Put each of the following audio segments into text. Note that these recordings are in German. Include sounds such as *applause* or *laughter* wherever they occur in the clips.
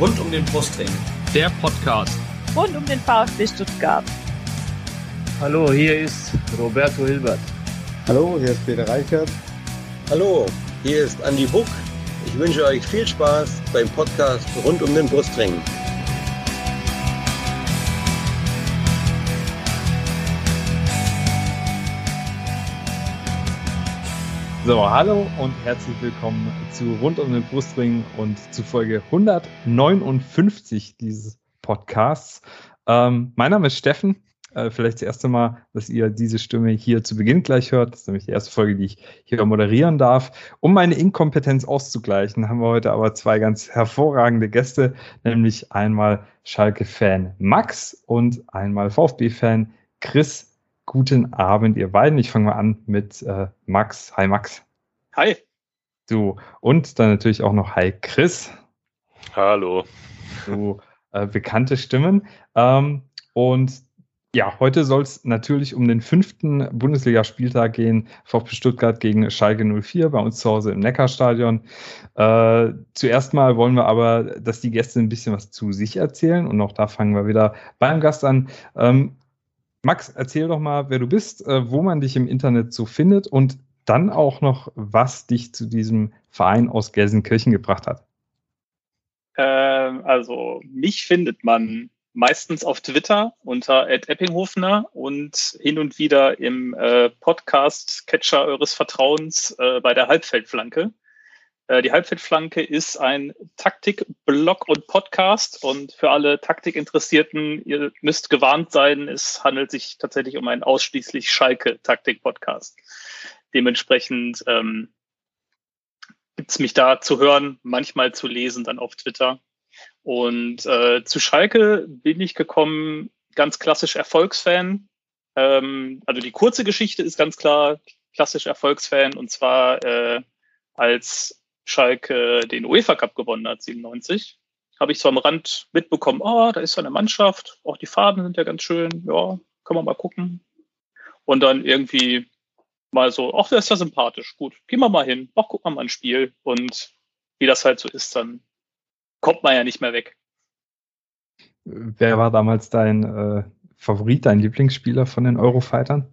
rund um den Brustring. Der Podcast rund um den VfB Stuttgart. Hallo, hier ist Roberto Hilbert. Hallo, hier ist Peter Reichert. Hallo, hier ist Andi Buck. Ich wünsche euch viel Spaß beim Podcast rund um den Brustring. So, hallo und herzlich willkommen zu Rund um den Brustring und zu Folge 159 dieses Podcasts. Ähm, mein Name ist Steffen. Äh, vielleicht das erste Mal, dass ihr diese Stimme hier zu Beginn gleich hört. Das ist nämlich die erste Folge, die ich hier moderieren darf. Um meine Inkompetenz auszugleichen, haben wir heute aber zwei ganz hervorragende Gäste, nämlich einmal Schalke-Fan Max und einmal VfB-Fan Chris Guten Abend, ihr beiden. Ich fange mal an mit äh, Max. Hi, Max. Hi. Du. Und dann natürlich auch noch Hi, Chris. Hallo. Du, äh, bekannte Stimmen. Ähm, und ja, heute soll es natürlich um den fünften Bundesligaspieltag gehen. VfB Stuttgart gegen Schalke 04 bei uns zu Hause im Neckarstadion. Äh, zuerst mal wollen wir aber, dass die Gäste ein bisschen was zu sich erzählen. Und auch da fangen wir wieder beim Gast an. Ähm, Max, erzähl doch mal, wer du bist, äh, wo man dich im Internet so findet und dann auch noch, was dich zu diesem Verein aus Gelsenkirchen gebracht hat. Ähm, also, mich findet man meistens auf Twitter unter Eppinghofner und hin und wieder im äh, Podcast Catcher eures Vertrauens äh, bei der Halbfeldflanke. Äh, die Halbfeldflanke ist ein Taktik-Blog und Podcast und für alle Taktikinteressierten, ihr müsst gewarnt sein, es handelt sich tatsächlich um einen ausschließlich Schalke-Taktik-Podcast. Dementsprechend ähm, gibt mich da zu hören, manchmal zu lesen, dann auf Twitter. Und äh, zu Schalke bin ich gekommen, ganz klassisch Erfolgsfan. Ähm, also die kurze Geschichte ist ganz klar klassisch Erfolgsfan und zwar äh, als Schalke den UEFA Cup gewonnen hat, 97, habe ich so am Rand mitbekommen, oh, da ist so eine Mannschaft, auch die Farben sind ja ganz schön, ja, können wir mal gucken. Und dann irgendwie mal so, ach, der ist ja sympathisch, gut, gehen wir mal hin, ach, gucken wir mal ein Spiel. Und wie das halt so ist, dann kommt man ja nicht mehr weg. Wer war damals dein äh, Favorit, dein Lieblingsspieler von den Eurofightern?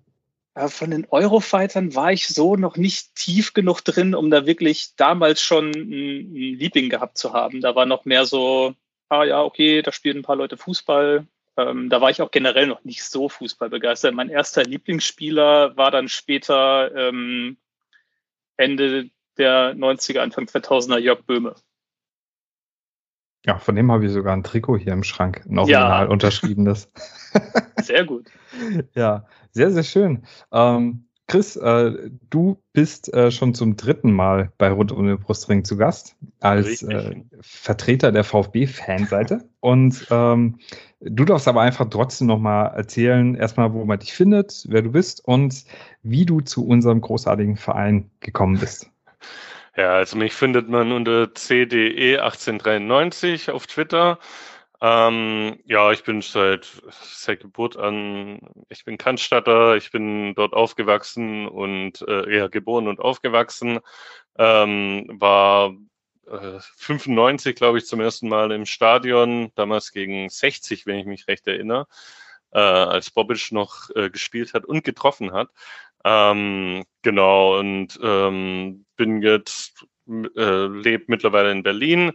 von den Eurofightern war ich so noch nicht tief genug drin, um da wirklich damals schon einen Liebling gehabt zu haben. Da war noch mehr so, ah ja, okay, da spielen ein paar Leute Fußball. Ähm, da war ich auch generell noch nicht so Fußball begeistert. Mein erster Lieblingsspieler war dann später ähm, Ende der 90er, Anfang 2000er Jörg Böhme. Ja, von dem habe ich sogar ein Trikot hier im Schrank, ein original ja. unterschriebenes. *laughs* *laughs* Sehr gut. ja, sehr, sehr schön. Ähm, Chris, äh, du bist äh, schon zum dritten Mal bei Rund um den Brustring zu Gast als äh, Vertreter der VfB-Fanseite. Und ähm, du darfst aber einfach trotzdem nochmal erzählen, erstmal, wo man dich findet, wer du bist und wie du zu unserem großartigen Verein gekommen bist. *laughs* Ja, also mich findet man unter CDE 1893 auf Twitter. Ähm, ja, ich bin seit, seit Geburt an, ich bin Cannstatter, ich bin dort aufgewachsen und äh, ja, geboren und aufgewachsen. Ähm, war äh, 95, glaube ich, zum ersten Mal im Stadion, damals gegen 60, wenn ich mich recht erinnere, äh, als Bobic noch äh, gespielt hat und getroffen hat. Ähm, genau, und ähm, bin jetzt äh, lebe mittlerweile in Berlin,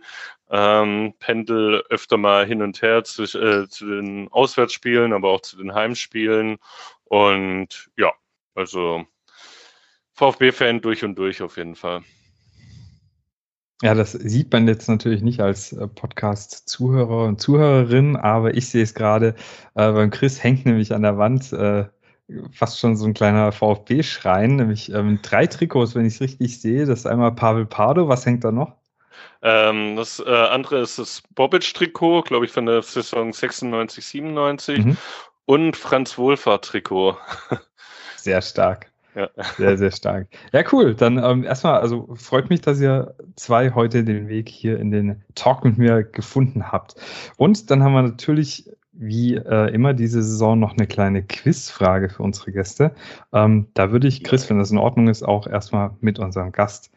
ähm, pendel öfter mal hin und her zu, äh, zu den Auswärtsspielen, aber auch zu den Heimspielen. Und ja, also VfB-Fan durch und durch auf jeden Fall. Ja, das sieht man jetzt natürlich nicht als äh, Podcast-Zuhörer und Zuhörerin, aber ich sehe es gerade äh, beim Chris hängt nämlich an der Wand äh, fast schon so ein kleiner VfB-Schrein, nämlich ähm, drei Trikots, wenn ich es richtig sehe. Das ist einmal Pavel Pardo, was hängt da noch? Ähm, das äh, andere ist das Bobic-Trikot, glaube ich, von der Saison 96, 97 mhm. und Franz Wohlfahrt-Trikot. *laughs* Sehr stark. Ja. Sehr, sehr stark. Ja, cool. Dann ähm, erstmal, also freut mich, dass ihr zwei heute den Weg hier in den Talk mit mir gefunden habt. Und dann haben wir natürlich wie äh, immer diese Saison noch eine kleine Quizfrage für unsere Gäste. Ähm, da würde ich, Chris, wenn das in Ordnung ist, auch erstmal mit unserem Gast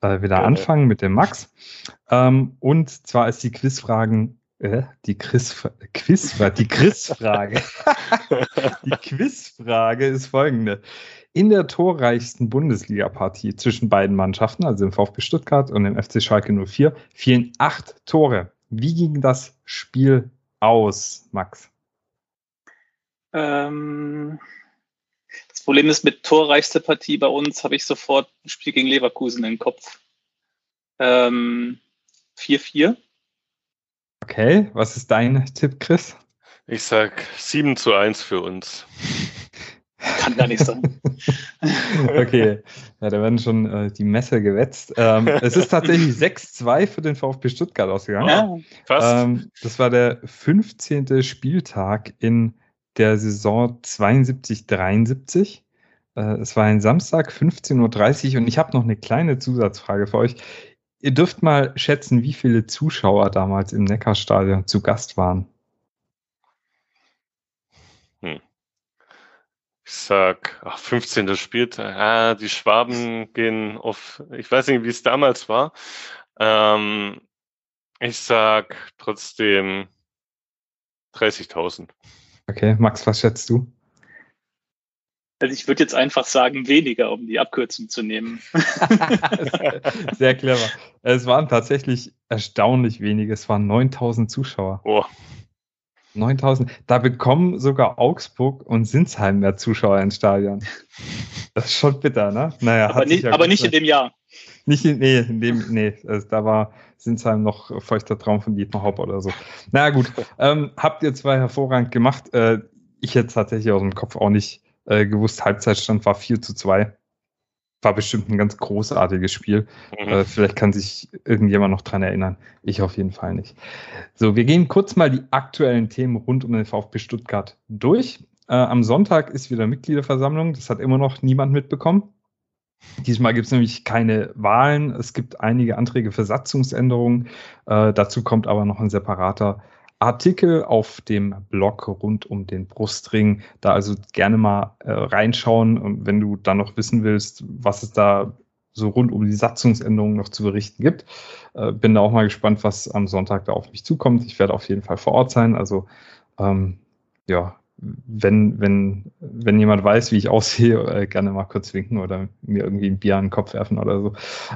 äh, wieder ja, anfangen, mit dem Max. Ähm, und zwar ist die Quizfragen, äh, die Chris, Quizfrage, die *laughs* Chris-Frage. die Quizfrage ist folgende. In der torreichsten Bundesliga-Partie zwischen beiden Mannschaften, also im VfB Stuttgart und im FC Schalke 04, fielen acht Tore. Wie ging das Spiel aus, Max? Ähm, das Problem ist, mit torreichster Partie bei uns habe ich sofort ein Spiel gegen Leverkusen im Kopf. 4-4. Ähm, okay, was ist dein Tipp, Chris? Ich sag 7 zu 1 für uns. Kann gar nicht sein. *laughs* okay, ja, da werden schon äh, die Messer gewetzt. Ähm, es ist tatsächlich *laughs* 6-2 für den VfB Stuttgart ausgegangen. Ja, fast. Ähm, das war der 15. Spieltag in der Saison 72-73. Äh, es war ein Samstag, 15.30 Uhr und ich habe noch eine kleine Zusatzfrage für euch. Ihr dürft mal schätzen, wie viele Zuschauer damals im Neckarstadion zu Gast waren. Ich sag, ach, 15. Spieltag. Ah, die Schwaben gehen auf, ich weiß nicht, wie es damals war. Ähm, ich sag trotzdem 30.000. Okay, Max, was schätzt du? Also ich würde jetzt einfach sagen weniger, um die Abkürzung zu nehmen. *laughs* Sehr clever. Es waren tatsächlich erstaunlich wenige. Es waren 9000 Zuschauer. Oh. 9000. Da bekommen sogar Augsburg und Sinsheim mehr Zuschauer ins Stadion. Das ist schon bitter, ne? Naja, aber nicht, ja aber nicht in dem Jahr. Nicht in, nee, in dem, nee, also da war Sinsheim noch feuchter Traum von Dietmar Hopp oder so. Na naja, gut, *laughs* ähm, habt ihr zwei hervorragend gemacht. Äh, ich hätte tatsächlich aus dem Kopf auch nicht äh, gewusst, Halbzeitstand war 4 zu 2 war bestimmt ein ganz großartiges Spiel. Mhm. Äh, vielleicht kann sich irgendjemand noch dran erinnern. Ich auf jeden Fall nicht. So, wir gehen kurz mal die aktuellen Themen rund um den VfB Stuttgart durch. Äh, am Sonntag ist wieder Mitgliederversammlung. Das hat immer noch niemand mitbekommen. Diesmal gibt es nämlich keine Wahlen. Es gibt einige Anträge für Satzungsänderungen. Äh, dazu kommt aber noch ein separater Artikel auf dem Blog rund um den Brustring. Da also gerne mal äh, reinschauen, wenn du dann noch wissen willst, was es da so rund um die Satzungsänderungen noch zu berichten gibt. Äh, bin da auch mal gespannt, was am Sonntag da auf mich zukommt. Ich werde auf jeden Fall vor Ort sein. Also ähm, ja, wenn, wenn, wenn jemand weiß, wie ich aussehe, *laughs* äh, gerne mal kurz winken oder mir irgendwie ein Bier an den Kopf werfen oder so.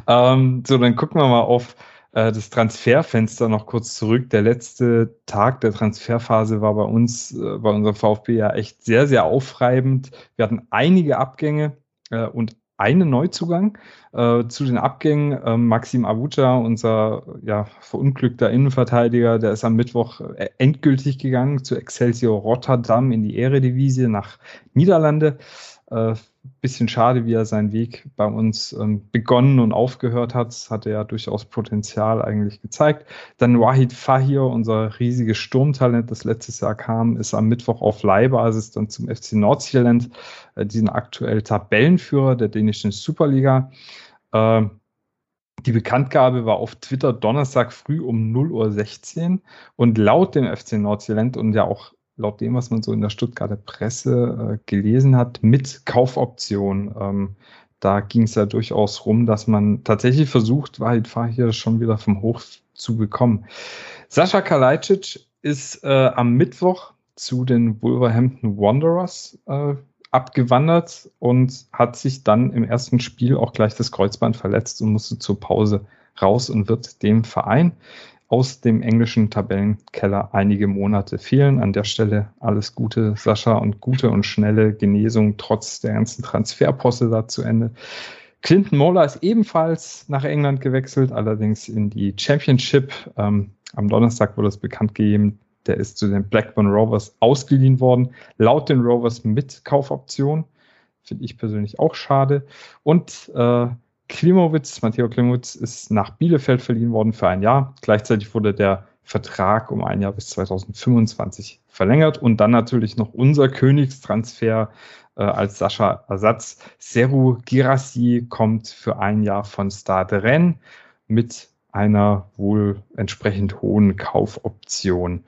Ähm, so, dann gucken wir mal auf äh, das Transferfenster noch kurz zurück. Der letzte Tag der Transferphase war bei uns, äh, bei unserem VfB ja echt sehr, sehr aufreibend. Wir hatten einige Abgänge äh, und einen Neuzugang. Äh, zu den Abgängen äh, Maxim Abuja, unser ja, verunglückter Innenverteidiger, der ist am Mittwoch äh, endgültig gegangen zu Excelsior Rotterdam in die Eredivisie nach Niederlande. Äh, bisschen schade, wie er seinen Weg bei uns ähm, begonnen und aufgehört hat. Das hatte ja durchaus Potenzial eigentlich gezeigt. Dann Wahid Fahir, unser riesiges Sturmtalent, das letztes Jahr kam, ist am Mittwoch auf Leihbasis dann zum FC Nordjylland. Äh, die aktuell Tabellenführer der dänischen Superliga. Äh, die Bekanntgabe war auf Twitter Donnerstag früh um 0.16 Uhr und laut dem FC Nordjylland und ja auch laut dem, was man so in der Stuttgarter Presse äh, gelesen hat, mit Kaufoption. Ähm, da ging es ja durchaus rum, dass man tatsächlich versucht, Wahid hier schon wieder vom Hoch zu bekommen. Sascha Kalajdzic ist äh, am Mittwoch zu den Wolverhampton Wanderers äh, abgewandert und hat sich dann im ersten Spiel auch gleich das Kreuzband verletzt und musste zur Pause raus und wird dem Verein aus dem englischen Tabellenkeller einige Monate fehlen. An der Stelle alles Gute, Sascha, und gute und schnelle Genesung trotz der ganzen Transferposse da zu Ende. Clinton Moller ist ebenfalls nach England gewechselt, allerdings in die Championship. Ähm, am Donnerstag wurde es bekannt gegeben, der ist zu den Blackburn Rovers ausgeliehen worden, laut den Rovers mit Kaufoption. Finde ich persönlich auch schade. Und äh, Klimowitz, Matteo Klimowitz ist nach Bielefeld verliehen worden für ein Jahr. Gleichzeitig wurde der Vertrag um ein Jahr bis 2025 verlängert und dann natürlich noch unser Königstransfer äh, als Sascha Ersatz. Seru Girassi kommt für ein Jahr von Stade Rennes mit einer wohl entsprechend hohen Kaufoption.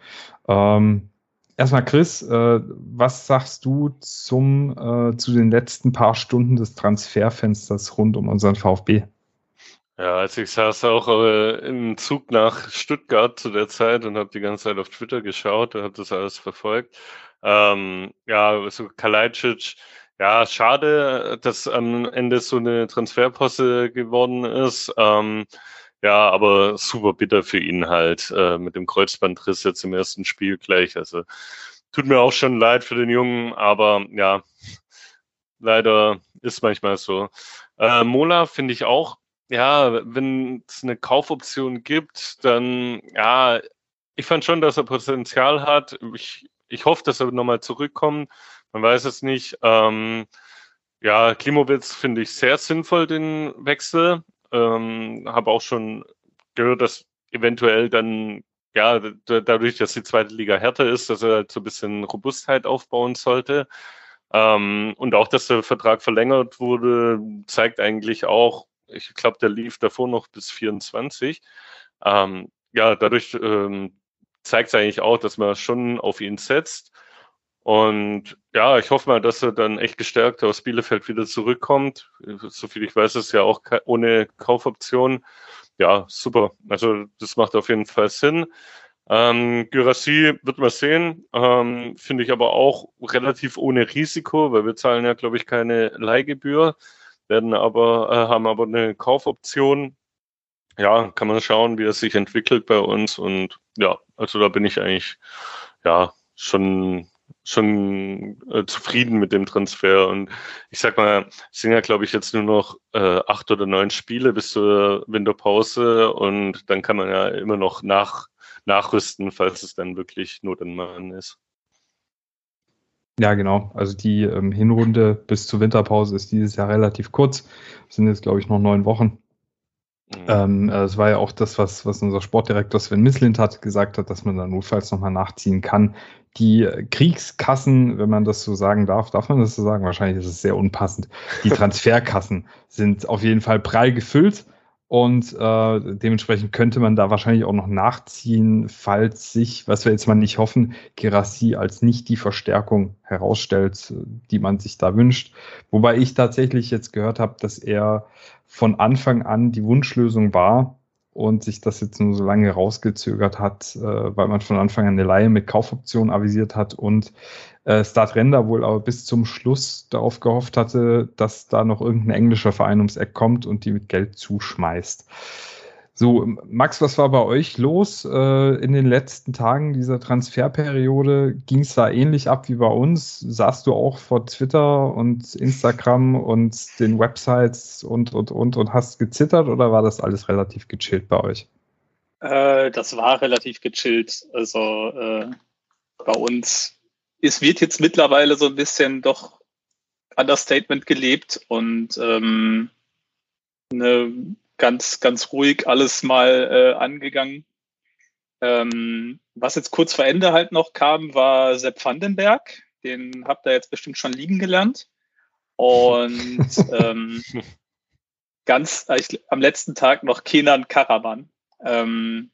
Ähm, erstmal Chris, äh, was sagst du zum, äh, zu den letzten paar Stunden des Transferfensters rund um unseren VfB? Ja, also ich saß auch äh, im Zug nach Stuttgart zu der Zeit und habe die ganze Zeit auf Twitter geschaut und habe das alles verfolgt. Ähm, ja, so also Kalajdzic, ja, schade, dass am Ende so eine Transferposse geworden ist. Ähm, ja, aber super bitter für ihn halt äh, mit dem Kreuzbandriss jetzt im ersten Spiel gleich. Also tut mir auch schon leid für den Jungen, aber ja, leider ist manchmal so. Äh, Mola finde ich auch ja, wenn es eine Kaufoption gibt, dann, ja, ich fand schon, dass er Potenzial hat. Ich, ich hoffe, dass er nochmal zurückkommt. Man weiß es nicht. Ähm, ja, Klimowitz finde ich sehr sinnvoll, den Wechsel. Ähm, Habe auch schon gehört, dass eventuell dann, ja, dadurch, dass die zweite Liga härter ist, dass er halt so ein bisschen Robustheit aufbauen sollte. Ähm, und auch, dass der Vertrag verlängert wurde, zeigt eigentlich auch, ich glaube, der lief davor noch bis 24. Ähm, ja, dadurch ähm, zeigt es eigentlich auch, dass man schon auf ihn setzt. Und ja, ich hoffe mal, dass er dann echt gestärkt aus Bielefeld wieder zurückkommt. Soviel ich weiß, ist ja auch ohne Kaufoption. Ja, super. Also das macht auf jeden Fall Sinn. Ähm, Gyrassi wird man sehen, ähm, finde ich aber auch relativ ohne Risiko, weil wir zahlen ja, glaube ich, keine Leihgebühr werden aber, äh, haben aber eine Kaufoption. Ja, kann man schauen, wie es sich entwickelt bei uns. Und ja, also da bin ich eigentlich ja schon schon äh, zufrieden mit dem Transfer. Und ich sag mal, es sind ja, glaube ich, jetzt nur noch äh, acht oder neun Spiele bis zur Winterpause und dann kann man ja immer noch nach, nachrüsten, falls es dann wirklich Not an Mann ist. Ja, genau. Also die ähm, Hinrunde bis zur Winterpause ist dieses Jahr relativ kurz. Das sind jetzt, glaube ich, noch neun Wochen. Mhm. Ähm, das war ja auch das, was, was unser Sportdirektor Sven Mislint hat, gesagt hat, dass man da notfalls nochmal nachziehen kann. Die Kriegskassen, wenn man das so sagen darf, darf man das so sagen? Wahrscheinlich ist es sehr unpassend. Die *laughs* Transferkassen sind auf jeden Fall prall gefüllt. Und äh, dementsprechend könnte man da wahrscheinlich auch noch nachziehen, falls sich, was wir jetzt mal nicht hoffen, Gerassi als nicht die Verstärkung herausstellt, die man sich da wünscht. Wobei ich tatsächlich jetzt gehört habe, dass er von Anfang an die Wunschlösung war, und sich das jetzt nur so lange rausgezögert hat, äh, weil man von Anfang an eine Laie mit Kaufoption avisiert hat und äh, Start Render wohl aber bis zum Schluss darauf gehofft hatte, dass da noch irgendein englischer Verein ums Eck kommt und die mit Geld zuschmeißt. So, Max, was war bei euch los äh, in den letzten Tagen dieser Transferperiode? Ging es da ähnlich ab wie bei uns? Saßt du auch vor Twitter und Instagram und den Websites und, und, und, und hast gezittert oder war das alles relativ gechillt bei euch? Äh, das war relativ gechillt. Also äh, bei uns, es wird jetzt mittlerweile so ein bisschen doch Understatement gelebt und ähm, eine ganz, ganz ruhig alles mal äh, angegangen. Ähm, was jetzt kurz vor Ende halt noch kam, war Sepp Vandenberg. Den habt ihr jetzt bestimmt schon liegen gelernt. Und *laughs* ähm, ganz äh, ich, am letzten Tag noch Kenan Karaman. Ähm,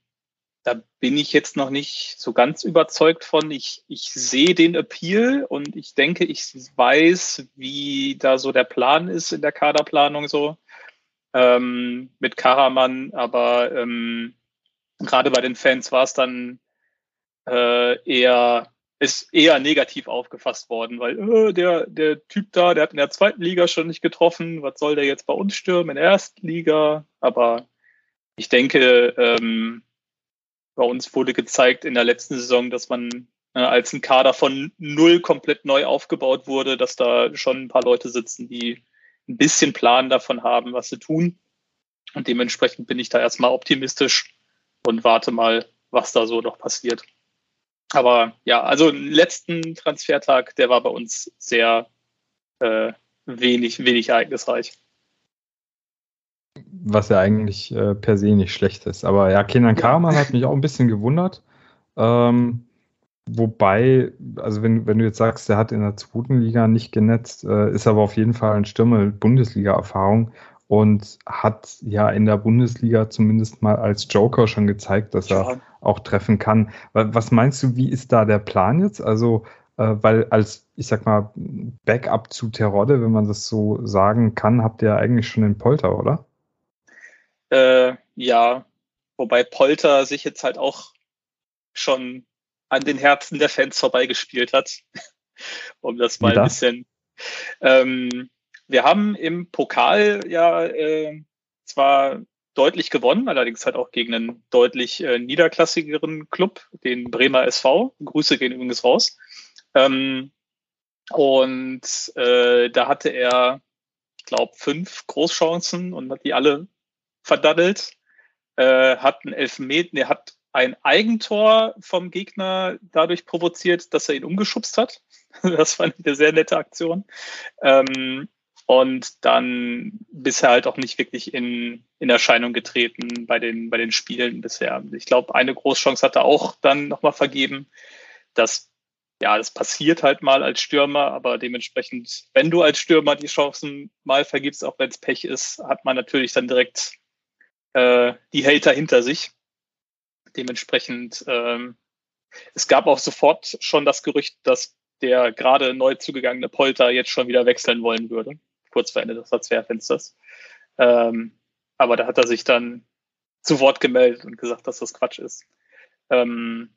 da bin ich jetzt noch nicht so ganz überzeugt von. Ich, ich sehe den Appeal und ich denke, ich weiß, wie da so der Plan ist in der Kaderplanung so ähm, mit Karaman, aber ähm, gerade bei den Fans war es dann äh, eher ist eher negativ aufgefasst worden, weil äh, der, der Typ da, der hat in der zweiten Liga schon nicht getroffen, was soll der jetzt bei uns stürmen in der ersten Liga? Aber ich denke, ähm, bei uns wurde gezeigt in der letzten Saison, dass man äh, als ein Kader von null komplett neu aufgebaut wurde, dass da schon ein paar Leute sitzen, die ein bisschen Plan davon haben, was sie tun. Und dementsprechend bin ich da erstmal optimistisch und warte mal, was da so noch passiert. Aber ja, also letzten Transfertag, der war bei uns sehr äh, wenig, wenig ereignisreich. Was ja eigentlich äh, per se nicht schlecht ist. Aber ja, Kenan Karaman hat mich auch ein bisschen gewundert. Ähm, Wobei, also wenn, wenn du jetzt sagst, der hat in der zweiten Liga nicht genetzt, äh, ist aber auf jeden Fall ein Stürmer mit Bundesliga-Erfahrung. und hat ja in der Bundesliga zumindest mal als Joker schon gezeigt, dass ja. er auch treffen kann. Was meinst du, wie ist da der Plan jetzt? Also, äh, weil als, ich sag mal, Backup zu Terodde, wenn man das so sagen kann, habt ihr ja eigentlich schon den Polter, oder? Äh, ja, wobei Polter sich jetzt halt auch schon an den Herzen der Fans vorbeigespielt hat, *laughs* um das mal ein bisschen. Ähm, wir haben im Pokal ja äh, zwar deutlich gewonnen, allerdings halt auch gegen einen deutlich äh, niederklassigeren Club, den Bremer SV. Grüße gehen übrigens raus. Ähm, und äh, da hatte er, ich glaube, fünf Großchancen und hat die alle verdaddelt. Äh, hat einen Elfmeter, er hat ein Eigentor vom Gegner dadurch provoziert, dass er ihn umgeschubst hat. *laughs* das fand ich eine sehr nette Aktion. Ähm, und dann bisher halt auch nicht wirklich in, in Erscheinung getreten bei den, bei den Spielen bisher. Ich glaube, eine Großchance hat er auch dann nochmal vergeben. Das, ja, das passiert halt mal als Stürmer, aber dementsprechend, wenn du als Stürmer die Chancen mal vergibst, auch wenn es Pech ist, hat man natürlich dann direkt äh, die Hater hinter sich. Dementsprechend, ähm, es gab auch sofort schon das Gerücht, dass der gerade neu zugegangene Polter jetzt schon wieder wechseln wollen würde kurz vor Ende des Transferfensters. Ähm, aber da hat er sich dann zu Wort gemeldet und gesagt, dass das Quatsch ist. Ähm,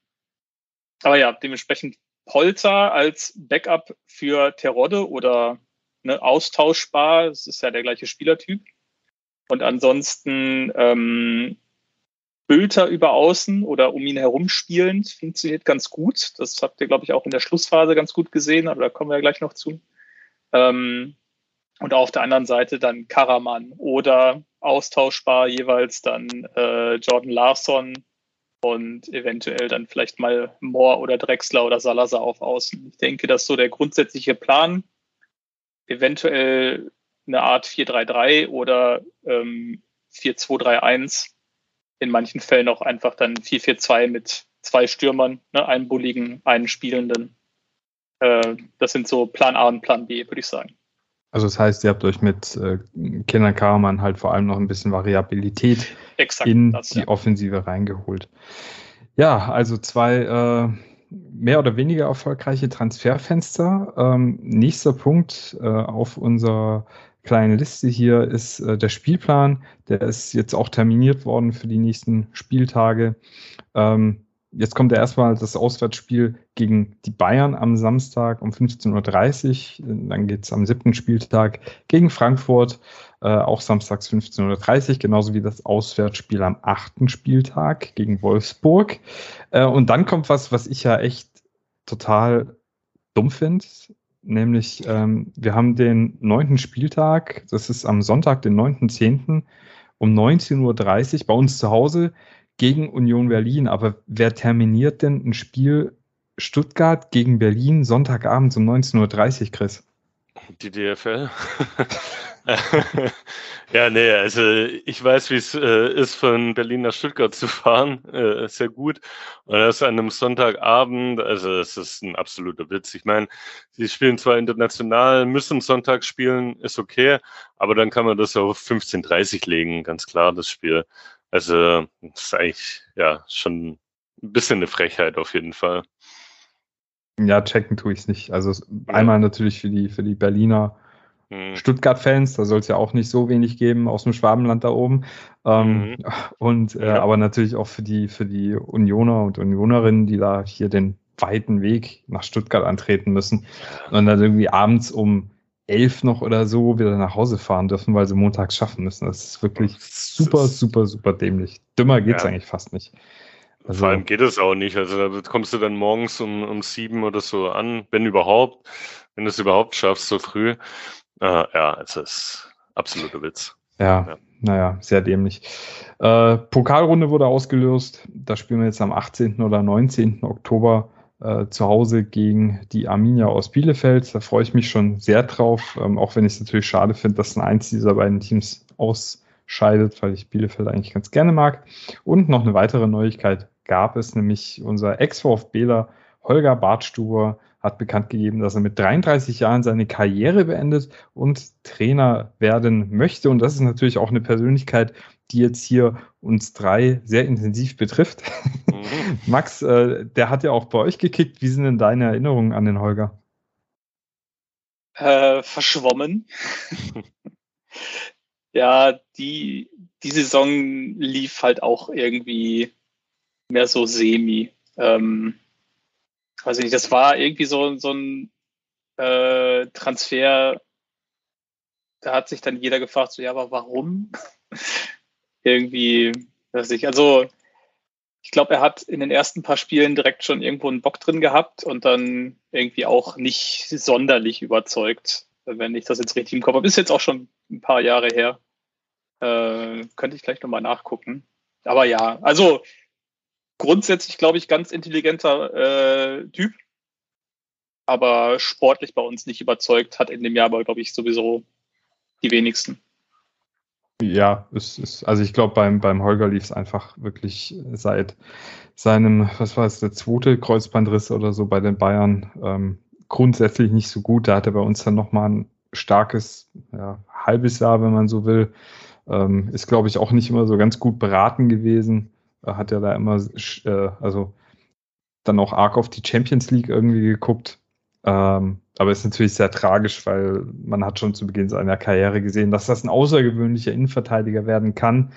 aber ja, dementsprechend Polter als Backup für Terodde oder ne, austauschbar. Es ist ja der gleiche Spielertyp. Und ansonsten ähm, Bülter über außen oder um ihn herum spielend funktioniert ganz gut. Das habt ihr, glaube ich, auch in der Schlussphase ganz gut gesehen, aber da kommen wir ja gleich noch zu. Ähm, und auf der anderen Seite dann Karaman oder austauschbar jeweils dann äh, Jordan Larson und eventuell dann vielleicht mal Moore oder Drexler oder Salazar auf Außen. Ich denke, dass so der grundsätzliche Plan eventuell eine Art 4-3-3 oder ähm, 4-2-3-1, in manchen Fällen auch einfach dann 4-4-2 mit zwei Stürmern, ne, einen bulligen, einen spielenden. Äh, das sind so Plan A und Plan B, würde ich sagen. Also das heißt, ihr habt euch mit äh, Kenan Karaman halt vor allem noch ein bisschen Variabilität Exakt, in das, die ja. Offensive reingeholt. Ja, also zwei äh, mehr oder weniger erfolgreiche Transferfenster. Ähm, nächster Punkt äh, auf unserer kleinen Liste hier ist äh, der Spielplan. Der ist jetzt auch terminiert worden für die nächsten Spieltage. Ähm, jetzt kommt ja erstmal das Auswärtsspiel gegen die Bayern am Samstag um 15.30 Uhr. Dann geht es am siebten Spieltag gegen Frankfurt, äh, auch samstags 15.30 Uhr, genauso wie das Auswärtsspiel am achten Spieltag gegen Wolfsburg. Äh, und dann kommt was, was ich ja echt total dumm finde. Nämlich, ähm, wir haben den neunten Spieltag, das ist am Sonntag, den 9.10. um 19.30 Uhr bei uns zu Hause gegen Union Berlin. Aber wer terminiert denn ein Spiel Stuttgart gegen Berlin Sonntagabend um 19.30 Uhr, Chris? Die DFL. *laughs* *laughs* ja, nee, also ich weiß, wie es äh, ist, von Berlin nach Stuttgart zu fahren. *laughs* Äh, sehr gut. Und das an einem Sonntagabend, also es ist ein absoluter Witz. Ich meine, sie spielen zwar international, müssen Sonntag spielen, ist okay, aber dann kann man das auf 15.30 legen, ganz klar, das Spiel. Also, das ist eigentlich ja schon ein bisschen eine Frechheit auf jeden Fall. Ja, checken tue ich es nicht. Also einmal natürlich für die, für die Berliner hm. Stuttgart-Fans, da soll es ja auch nicht so wenig geben aus dem Schwabenland da oben. Ähm, mhm. Und äh, ja. aber natürlich auch für die, für die Unioner und Unionerinnen, die da hier den weiten Weg nach Stuttgart antreten müssen und dann irgendwie abends um elf noch oder so wieder nach Hause fahren dürfen, weil sie montags schaffen müssen. Das ist wirklich super, super, super dämlich. Dümmer geht's ja. eigentlich fast nicht. Also, Vor allem geht es auch nicht. Also da kommst du dann morgens um, um sieben oder so an, wenn überhaupt, wenn du es überhaupt schaffst, so früh. Äh, ja, es ist absoluter Witz. Ja, ja, naja, sehr dämlich. Äh, Pokalrunde wurde ausgelöst. Da spielen wir jetzt am 18. oder 19. Oktober äh, zu Hause gegen die Arminia aus Bielefeld. Da freue ich mich schon sehr drauf, ähm, auch wenn ich es natürlich schade finde, dass ein eins dieser beiden Teams ausscheidet, weil ich Bielefeld eigentlich ganz gerne mag. Und noch eine weitere Neuigkeit gab es, nämlich unser Ex-VfBler Holger Bartstuber hat bekannt gegeben, dass er mit 33 Jahren seine Karriere beendet und Trainer werden möchte. Und das ist natürlich auch eine Persönlichkeit, die jetzt hier uns drei sehr intensiv betrifft. Mhm. *laughs* Max, äh, der hat ja auch bei euch gekickt. Wie sind denn deine Erinnerungen an den Holger? Äh, verschwommen. *laughs* ja, die, die Saison lief halt auch irgendwie mehr so semi. Ähm, weiß ich nicht, das war irgendwie so, so ein äh, Transfer, da hat sich dann jeder gefragt, so, ja, aber warum? *laughs* irgendwie, weiß ich, also ich glaube, er hat in den ersten paar Spielen direkt schon irgendwo einen Bock drin gehabt und dann irgendwie auch nicht sonderlich überzeugt, wenn ich das jetzt richtig im Kopf habe. Ist jetzt auch schon ein paar Jahre her. Äh, könnte ich gleich nochmal nachgucken. Aber ja, also grundsätzlich, glaube ich, ganz intelligenter äh, Typ. Aber sportlich bei uns nicht überzeugt, hat in dem Jahr aber, glaube ich, sowieso die wenigsten. Ja, es ist, also ich glaube, beim, beim Holger lief es einfach wirklich seit seinem, was war es, der zweite Kreuzbandriss oder so bei den Bayern ähm, grundsätzlich nicht so gut. Da hat er bei uns dann nochmal ein starkes ja, halbes Jahr, wenn man so will. Ähm, ist, glaube ich, auch nicht immer so ganz gut beraten gewesen. Er hat ja da immer, äh, also dann auch arg auf die Champions League irgendwie geguckt. Ähm, aber ist natürlich sehr tragisch, weil man hat schon zu Beginn seiner Karriere gesehen, dass das ein außergewöhnlicher Innenverteidiger werden kann.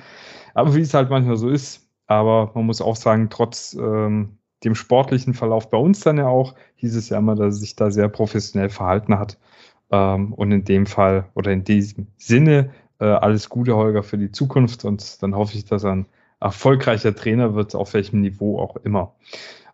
Aber wie es halt manchmal so ist. Aber man muss auch sagen, trotz ähm, dem sportlichen Verlauf bei uns dann ja auch, hieß es ja immer, dass er sich da sehr professionell verhalten hat. Ähm, und in dem Fall oder in diesem Sinne äh, alles Gute, Holger, für die Zukunft. Und dann hoffe ich, dass er ein erfolgreicher Trainer wird, auf welchem Niveau auch immer.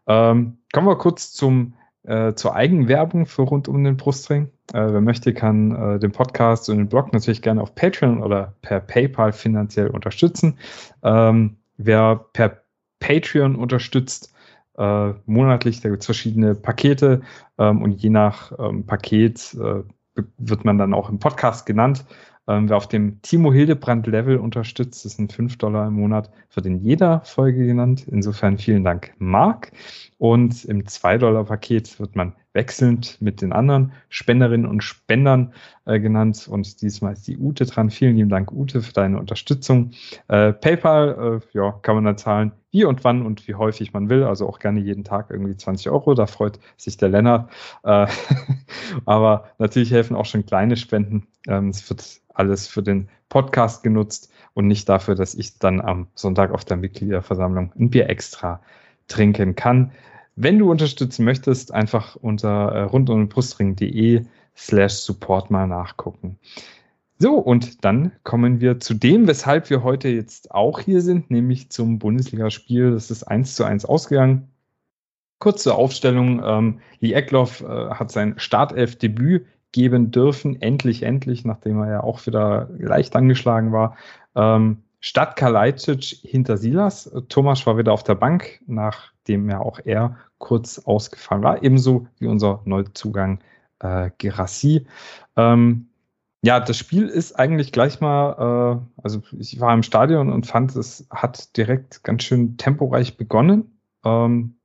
Ähm, kommen wir kurz zum äh, zur Eigenwerbung für rund um den Brustring. Äh, wer möchte, kann äh, den Podcast und den Blog natürlich gerne auf Patreon oder per PayPal finanziell unterstützen. Ähm, wer per Patreon unterstützt, äh, monatlich, da gibt es verschiedene Pakete ähm, und je nach ähm, Paket äh, wird man dann auch im Podcast genannt. Ähm, wer auf dem Timo Hildebrand Level unterstützt, das sind 5 Dollar im Monat, wird in jeder Folge genannt. Insofern vielen Dank, Marc. Und im 2-Dollar-Paket wird man wechselnd mit den anderen Spenderinnen und Spendern äh, genannt. Und diesmal ist die Ute dran. Vielen lieben Dank, Ute, für deine Unterstützung. Äh, PayPal, äh, ja, kann man dann zahlen, wie und wann und wie häufig man will. Also auch gerne jeden Tag irgendwie 20 Euro. Da freut sich der Lennart. Äh, *laughs* aber natürlich helfen auch schon kleine Spenden. Ähm, es wird alles für den Podcast genutzt und nicht dafür, dass ich dann am Sonntag auf der Mitgliederversammlung ein Bier extra trinken kann. Wenn du unterstützen möchtest, einfach unter äh, rundumbrustring.de slash support mal nachgucken. So, und dann kommen wir zu dem, weshalb wir heute jetzt auch hier sind, nämlich zum Bundesligaspiel. Das ist 1 zu 1 ausgegangen. Kurze Aufstellung. Ähm, Lee Eckloff äh, hat sein Startelf-Debüt geben dürfen. Endlich, endlich, nachdem er ja auch wieder leicht angeschlagen war. Ähm, statt Kalajdzic hinter Silas. Thomas war wieder auf der Bank, nachdem ja auch er kurz ausgefallen war. Ebenso wie unser Neuzugang äh, Gerassi. Ähm, ja, das Spiel ist eigentlich gleich mal, äh, also ich war im Stadion und fand, es hat direkt ganz schön temporeich begonnen. Ähm,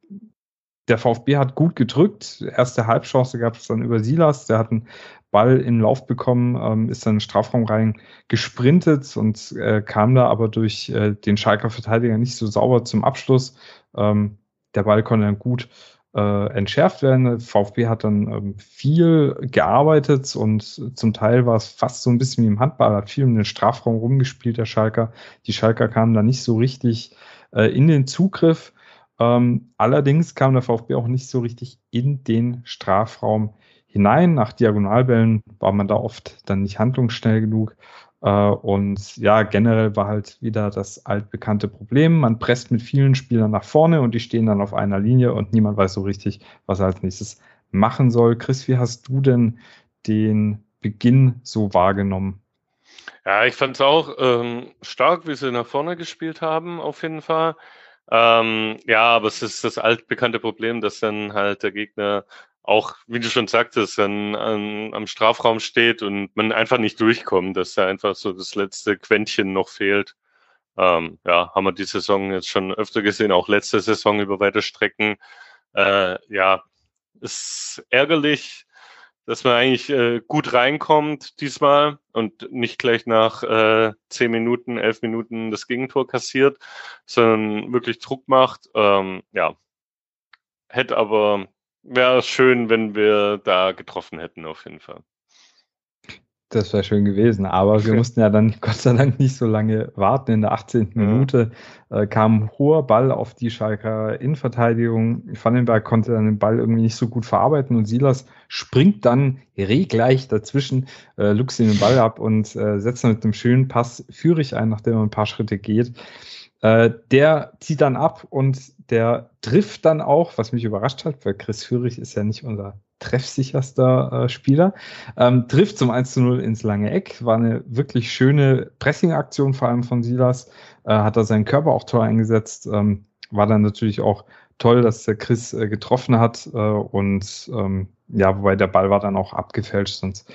der VfB hat gut gedrückt. Erste Halbchance gab es dann über Silas. Der hat einen Ball in Lauf bekommen, ähm, ist dann in den Strafraum rein gesprintet und äh, kam da aber durch äh, den Schalker Verteidiger nicht so sauber zum Abschluss. Ähm, der Ball konnte dann gut äh, entschärft werden. VfB hat dann ähm, viel gearbeitet und zum Teil war es fast so ein bisschen wie im Handball, hat viel um den Strafraum rumgespielt, der Schalker. Die Schalker kamen da nicht so richtig äh, in den Zugriff. Ähm, allerdings kam der VfB auch nicht so richtig in den Strafraum hinein. Nach Diagonalbällen war man da oft dann nicht handlungsschnell genug. Äh, und ja, generell war halt wieder das altbekannte Problem. Man presst mit vielen Spielern nach vorne und die stehen dann auf einer Linie und niemand weiß so richtig, was er als nächstes machen soll. Chris, wie hast du denn den Beginn so wahrgenommen? Ja, ich fand es auch ähm, stark, wie sie nach vorne gespielt haben, auf jeden Fall. Ähm, ja, aber es ist das altbekannte Problem, dass dann halt der Gegner auch, wie du schon sagtest, dann an, am Strafraum steht und man einfach nicht durchkommt, dass da einfach so das letzte Quäntchen noch fehlt. Ähm, ja, haben wir die Saison jetzt schon öfter gesehen, auch letzte Saison über weite Strecken. Äh, ja, ist ärgerlich, dass man eigentlich äh, gut reinkommt diesmal und nicht gleich nach äh, 10 Minuten, 11 Minuten das Gegentor kassiert, sondern wirklich Druck macht. Ähm, ja, hätte aber, wäre schön, wenn wir da getroffen hätten auf jeden Fall. Das wäre schön gewesen, aber wir mussten ja dann *laughs* Gott sei Dank nicht so lange warten. In der 18. Ja. Minute äh, kam ein hoher Ball auf die Schalker Innenverteidigung. Vandenberg konnte dann den Ball irgendwie nicht so gut verarbeiten und Silas springt dann regleich dazwischen, äh, luchst den Ball ab und äh, setzt dann mit einem schönen Pass Führig ein, nachdem er ein paar Schritte geht. Äh, der zieht dann ab und der trifft dann auch, was mich überrascht hat, weil Chris Führig ist ja nicht unser treffsicherster äh, Spieler. Ähm, trifft zum 1 zu 0 ins lange Eck. War eine wirklich schöne Pressing-Aktion, vor allem von Silas. Äh, hat er seinen Körper auch toll eingesetzt. Ähm, war dann natürlich auch toll, dass der Chris äh, getroffen hat. Äh, und ähm, ja, wobei der Ball war dann auch abgefälscht, sonst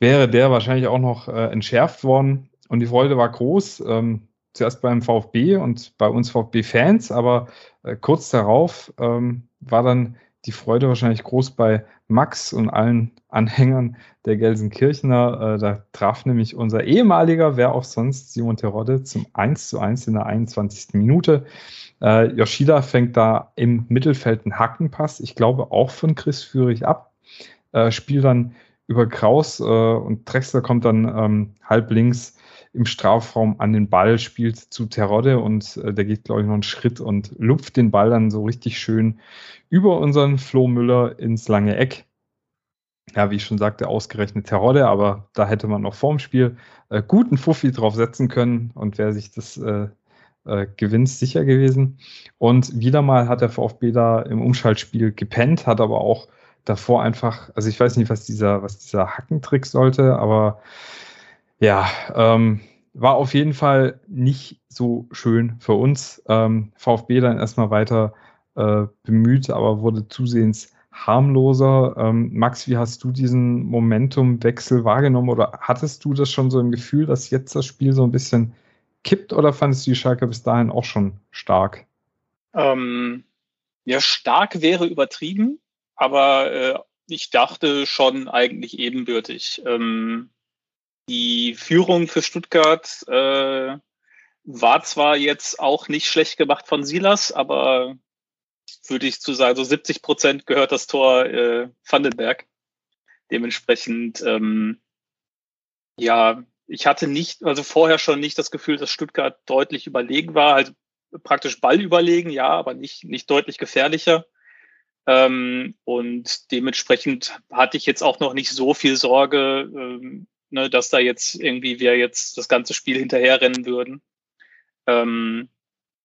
wäre der wahrscheinlich auch noch äh, entschärft worden. Und die Freude war groß. Ähm, zuerst beim VfB und bei uns VfB-Fans, aber äh, kurz darauf ähm, war dann die Freude wahrscheinlich groß bei Max und allen Anhängern der Gelsenkirchener. Äh, da traf nämlich unser ehemaliger, wer auch sonst, Simon Terodde zum 1 zu 1 in der 21. Minute. Äh, Yoshida fängt da im Mittelfeld einen Hackenpass, ich glaube auch von Chris Führig ab, äh, spielt dann über Kraus und Drexler kommt dann ähm, halb links im Strafraum an den Ball, spielt zu Terodde und äh, der geht, glaube ich, noch einen Schritt und lupft den Ball dann so richtig schön über unseren Flo Müller ins lange Eck. Ja, wie ich schon sagte, ausgerechnet Terodde, aber da hätte man noch vorm Spiel äh, guten Fuffi drauf setzen können und wäre sich das äh, äh, gewinnt sicher gewesen. Und wieder mal hat der VfB da im Umschaltspiel gepennt, hat aber auch davor einfach, also ich weiß nicht, was dieser, was dieser Hackentrick sollte, aber ja, ähm, war auf jeden Fall nicht so schön für uns. Ähm, VfB dann erstmal weiter äh, bemüht, aber wurde zusehends harmloser. Ähm, Max, wie hast du diesen Momentumwechsel wahrgenommen oder hattest du das schon so im Gefühl, dass jetzt das Spiel so ein bisschen kippt oder fandest du die Schalke bis dahin auch schon stark? Ähm, ja, stark wäre übertrieben, aber äh, ich dachte schon eigentlich ebenbürtig. Ähm, die Führung für Stuttgart äh, war zwar jetzt auch nicht schlecht gemacht von Silas, aber würde ich zu sagen, so 70 Prozent gehört das Tor äh, Vandenberg. Dementsprechend, ähm, ja, ich hatte nicht, also vorher schon nicht das Gefühl, dass Stuttgart deutlich überlegen war, halt praktisch Ball überlegen, ja, aber nicht, nicht deutlich gefährlicher. Ähm, und dementsprechend hatte ich jetzt auch noch nicht so viel Sorge, ähm, ne, dass da jetzt irgendwie wir jetzt das ganze Spiel hinterherrennen würden. Ähm,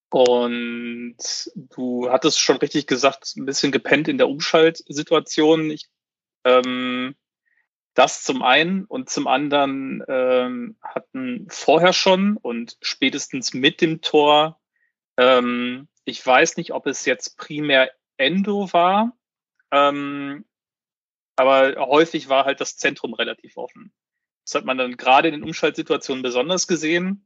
und du hattest schon richtig gesagt, ein bisschen gepennt in der Umschaltsituation. Ich, ähm, das zum einen und zum anderen ähm, hatten vorher schon und spätestens mit dem Tor, ähm, ich weiß nicht, ob es jetzt primär Endo war, ähm, aber häufig war halt das Zentrum relativ offen. Das hat man dann gerade in den Umschaltsituationen besonders gesehen.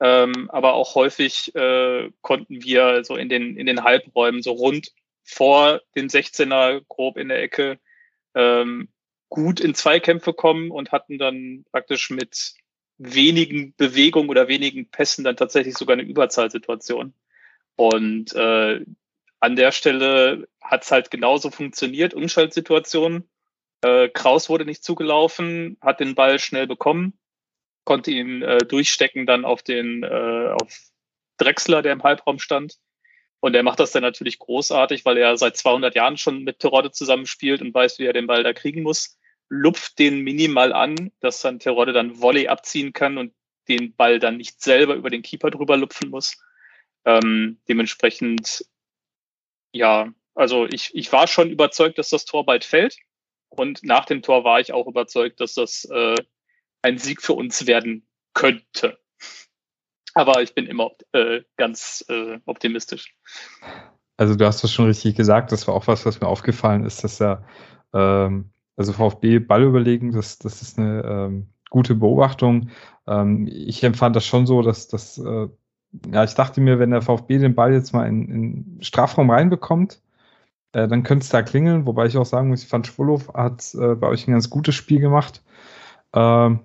Ähm, aber auch häufig äh, konnten wir so in den, in den Halbräumen, so rund vor den 16er, grob in der Ecke, ähm, gut in Zweikämpfe kommen und hatten dann praktisch mit wenigen Bewegungen oder wenigen Pässen dann tatsächlich sogar eine Überzahlsituation. Und äh, an der Stelle hat es halt genauso funktioniert, Umschaltsituationen. Äh, Kraus wurde nicht zugelaufen, hat den Ball schnell bekommen, konnte ihn äh, durchstecken dann auf den äh, auf Drexler, der im Halbraum stand. Und er macht das dann natürlich großartig, weil er seit 200 Jahren schon mit Terodde zusammenspielt und weiß, wie er den Ball da kriegen muss. Lupft den minimal an, dass dann Terodde dann Volley abziehen kann und den Ball dann nicht selber über den Keeper drüber lupfen muss. Ähm, dementsprechend, ja, also ich, ich war schon überzeugt, dass das Tor bald fällt. Und nach dem Tor war ich auch überzeugt, dass das äh, ein Sieg für uns werden könnte. Aber ich bin immer äh, ganz äh, optimistisch. Also du hast das schon richtig gesagt. Das war auch was, was mir aufgefallen ist, dass er ähm, also VfB Ball überlegen, das, das ist eine ähm, gute Beobachtung. Ähm, ich empfand das schon so, dass das, äh, ja, ich dachte mir, wenn der VfB den Ball jetzt mal in, in Strafraum reinbekommt, äh, dann könnte es da klingeln, wobei ich auch sagen muss, ich fand Schwullow hat äh, bei euch ein ganz gutes Spiel gemacht. Ähm,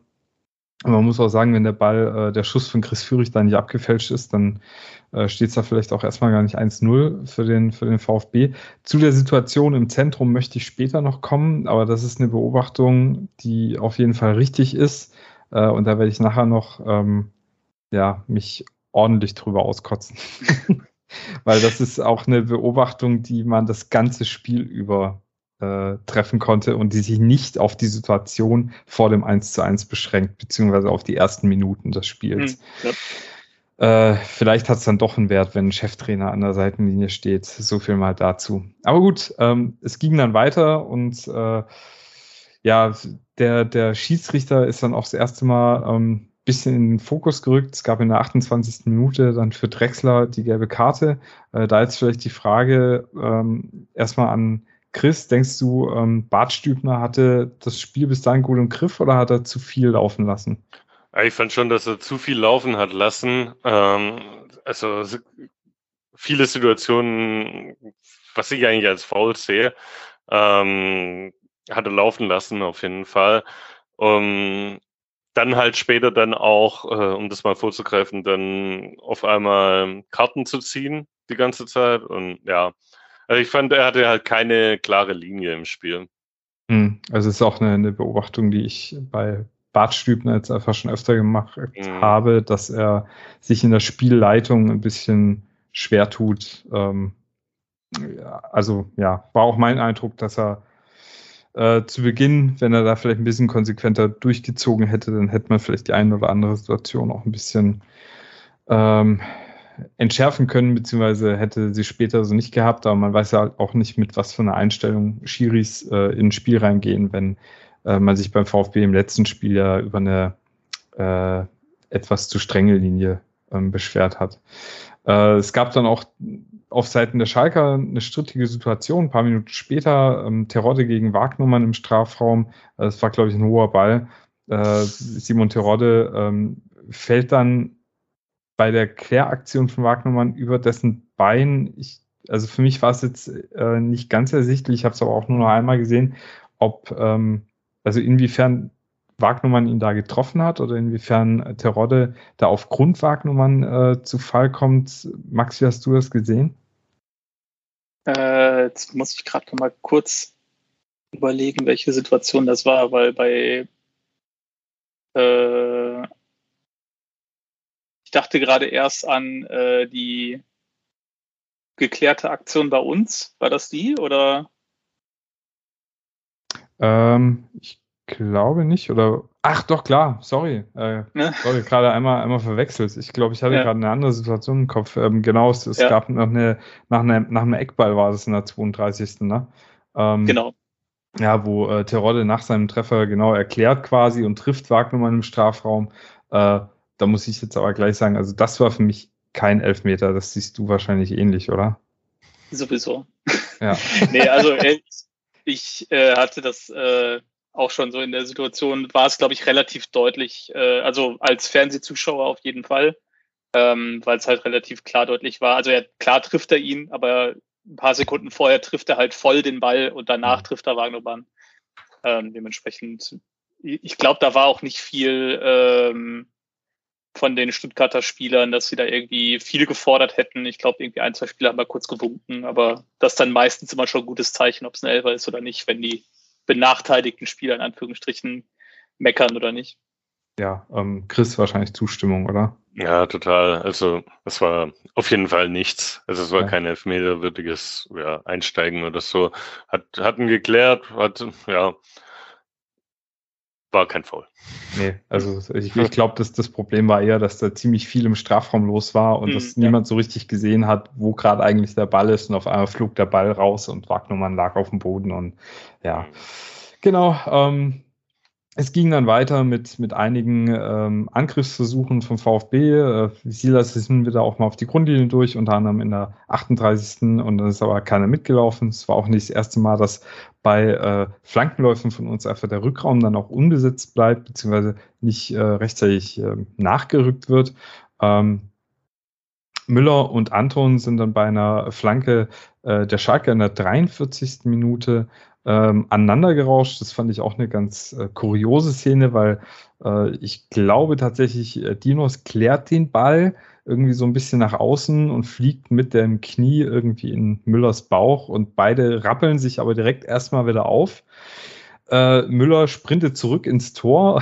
man muss auch sagen, wenn der Ball, äh, der Schuss von Chris Führig da nicht abgefälscht ist, dann äh, steht es da vielleicht auch erstmal gar nicht 1-0 für den, für den VfB. Zu der Situation im Zentrum möchte ich später noch kommen, aber das ist eine Beobachtung, die auf jeden Fall richtig ist. Äh, und da werde ich nachher noch ähm, ja, mich ordentlich drüber auskotzen. *laughs* Weil das ist auch eine Beobachtung, die man das ganze Spiel über äh, treffen konnte und die sich nicht auf die Situation vor dem 1 zu 1 beschränkt, beziehungsweise auf die ersten Minuten des Spiels. Hm, ja. äh, vielleicht hat es dann doch einen Wert, wenn ein Cheftrainer an der Seitenlinie steht. So viel mal dazu. Aber gut, ähm, es ging dann weiter und äh, ja, der, der Schiedsrichter ist dann auch das erste Mal ähm, bisschen in den Fokus gerückt. Es gab in der 28. Minute dann für Drexler die gelbe Karte. Äh, da jetzt vielleicht die Frage ähm, erstmal an Chris, denkst du, ähm, Bart Stübner hatte das Spiel bis dahin gut im Griff oder hat er zu viel laufen lassen? Ich fand schon, dass er zu viel laufen hat lassen. Ähm, also viele Situationen, was ich eigentlich als faul sehe, ähm, hat er laufen lassen auf jeden Fall. Um, dann halt später dann auch, äh, um das mal vorzugreifen, dann auf einmal Karten zu ziehen die ganze Zeit. Und ja, also ich fand, er hatte halt keine klare Linie im Spiel. Hm, also es ist auch eine, eine, Beobachtung, die ich bei Bart Stübner jetzt einfach schon öfter gemacht mhm. habe, dass er sich in der Spielleitung ein bisschen schwer tut. Ähm, also ja, war auch mein Eindruck, dass er äh, zu Beginn, wenn er da vielleicht ein bisschen konsequenter durchgezogen hätte, dann hätte man vielleicht die eine oder andere Situation auch ein bisschen ähm, entschärfen können, beziehungsweise hätte sie später so nicht gehabt, aber man weiß ja auch nicht, mit was für einer Einstellung Schiris äh, in ein Spiel reingehen, wenn äh, man sich beim VfB im letzten Spiel ja über eine äh, etwas zu strenge Linie ähm, beschwert hat. Äh, es gab dann auch auf Seiten der Schalker eine strittige Situation. Ein paar Minuten später ähm, Terodde gegen Wagnummern im Strafraum. Äh, das war, glaube ich, ein hoher Ball. Äh, Simon Terodde ähm, fällt dann bei der Kläraktion von Wagnermann über dessen Bein, ich, also für mich war es jetzt äh, nicht ganz ersichtlich, ich habe es aber auch nur noch einmal gesehen, ob, ähm, also inwiefern Wagnermann ihn da getroffen hat oder inwiefern Terodde da aufgrund Wagnermann äh, zu Fall kommt. Maxi, hast du das gesehen? Äh, jetzt muss ich gerade noch mal kurz überlegen, welche Situation das war, weil bei äh, ich dachte gerade erst an äh, die geklärte Aktion bei uns. War das die oder? Ähm, ich glaube nicht. Oder ach doch klar, sorry. Äh, ja. Sorry, gerade einmal, einmal verwechselt. Ich glaube, ich hatte ja. gerade eine andere Situation im Kopf. Ähm, genau, es, es ja. gab noch eine, nach, einer, nach einem Eckball war es in der 32. Ne? Ähm, genau. Ja, wo äh, Terodde nach seinem Treffer genau erklärt quasi und trifft Wagnermann im Strafraum. Äh, da muss ich jetzt aber gleich sagen, also das war für mich kein Elfmeter. Das siehst du wahrscheinlich ähnlich, oder? Sowieso. Ja. *laughs* nee, also äh, ich äh, hatte das äh, auch schon so in der Situation, war es, glaube ich, relativ deutlich, äh, also als Fernsehzuschauer auf jeden Fall, ähm, weil es halt relativ klar deutlich war. Also er, klar trifft er ihn, aber ein paar Sekunden vorher trifft er halt voll den Ball und danach mhm. trifft er Wagnerbahn. Ähm, dementsprechend, ich glaube, da war auch nicht viel ähm, von den Stuttgarter Spielern, dass sie da irgendwie viel gefordert hätten. Ich glaube, irgendwie ein, zwei Spieler haben mal kurz gewunken, aber das ist dann meistens immer schon ein gutes Zeichen, ob es ein Elfer ist oder nicht, wenn die benachteiligten Spieler in Anführungsstrichen meckern oder nicht. Ja, ähm, Chris wahrscheinlich Zustimmung, oder? Ja, total. Also es war auf jeden Fall nichts. Also es war ja. kein elfmeterwürdiges ja, Einsteigen oder so. Hat, hatten geklärt, hat, ja, war kein Foul. Nee, also ich, ich glaube, dass das Problem war eher, dass da ziemlich viel im Strafraum los war und mhm, dass niemand so richtig gesehen hat, wo gerade eigentlich der Ball ist und auf einmal flog der Ball raus und Wagnumann lag auf dem Boden und ja. Mhm. Genau, ähm, es ging dann weiter mit, mit einigen ähm, Angriffsversuchen vom VfB. Äh, Silas sind wieder auch mal auf die Grundlinie durch, unter anderem in der 38. Und dann ist aber keiner mitgelaufen. Es war auch nicht das erste Mal, dass bei äh, Flankenläufen von uns einfach der Rückraum dann auch unbesetzt bleibt, beziehungsweise nicht äh, rechtzeitig äh, nachgerückt wird. Ähm, Müller und Anton sind dann bei einer Flanke äh, der Schalke in der 43. Minute ähm, aneinandergerauscht. Das fand ich auch eine ganz äh, kuriose Szene, weil äh, ich glaube tatsächlich, äh, Dinos klärt den Ball irgendwie so ein bisschen nach außen und fliegt mit dem Knie irgendwie in Müllers Bauch und beide rappeln sich aber direkt erstmal wieder auf. Äh, Müller sprintet zurück ins Tor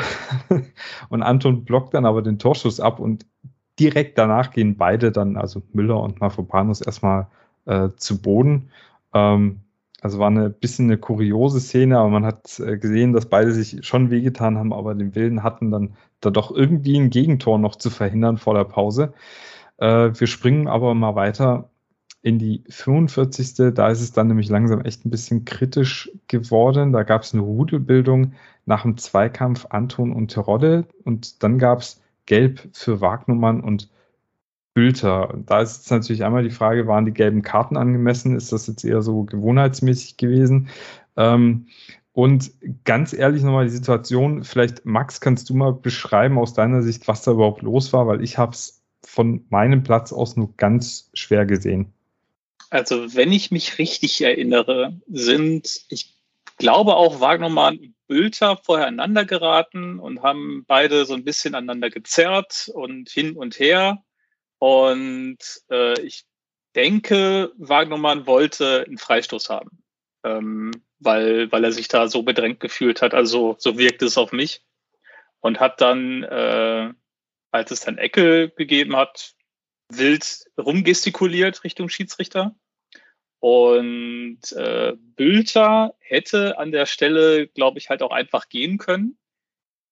*laughs* und Anton blockt dann aber den Torschuss ab und direkt danach gehen beide dann, also Müller und Mafropanus, erstmal äh, zu Boden. Ähm, also war eine bisschen eine kuriose Szene, aber man hat äh, gesehen, dass beide sich schon wehgetan haben, aber den Willen hatten, dann da doch irgendwie ein Gegentor noch zu verhindern vor der Pause. Äh, wir springen aber mal weiter in die 45. Da ist es dann nämlich langsam echt ein bisschen kritisch geworden. Da gab es eine Rudelbildung nach dem Zweikampf Anton und Terodde und dann gab es Gelb für Wagnumann und Bülter. Da ist jetzt natürlich einmal die Frage, waren die gelben Karten angemessen? Ist das jetzt eher so gewohnheitsmäßig gewesen? Ähm, und ganz ehrlich nochmal die Situation, vielleicht Max, kannst du mal beschreiben aus deiner Sicht, was da überhaupt los war, weil ich habe es von meinem Platz aus nur ganz schwer gesehen. Also wenn ich mich richtig erinnere, sind, ich glaube auch Wagnermann und Bülter vorher aneinander geraten und haben beide so ein bisschen aneinander gezerrt und hin und her. Und äh, ich denke, Wagnermann wollte einen Freistoß haben, ähm, weil, weil er sich da so bedrängt gefühlt hat. Also so wirkte es auf mich. Und hat dann, äh, als es dann Ecke gegeben hat, wild rumgestikuliert Richtung Schiedsrichter. Und äh, Bülter hätte an der Stelle, glaube ich, halt auch einfach gehen können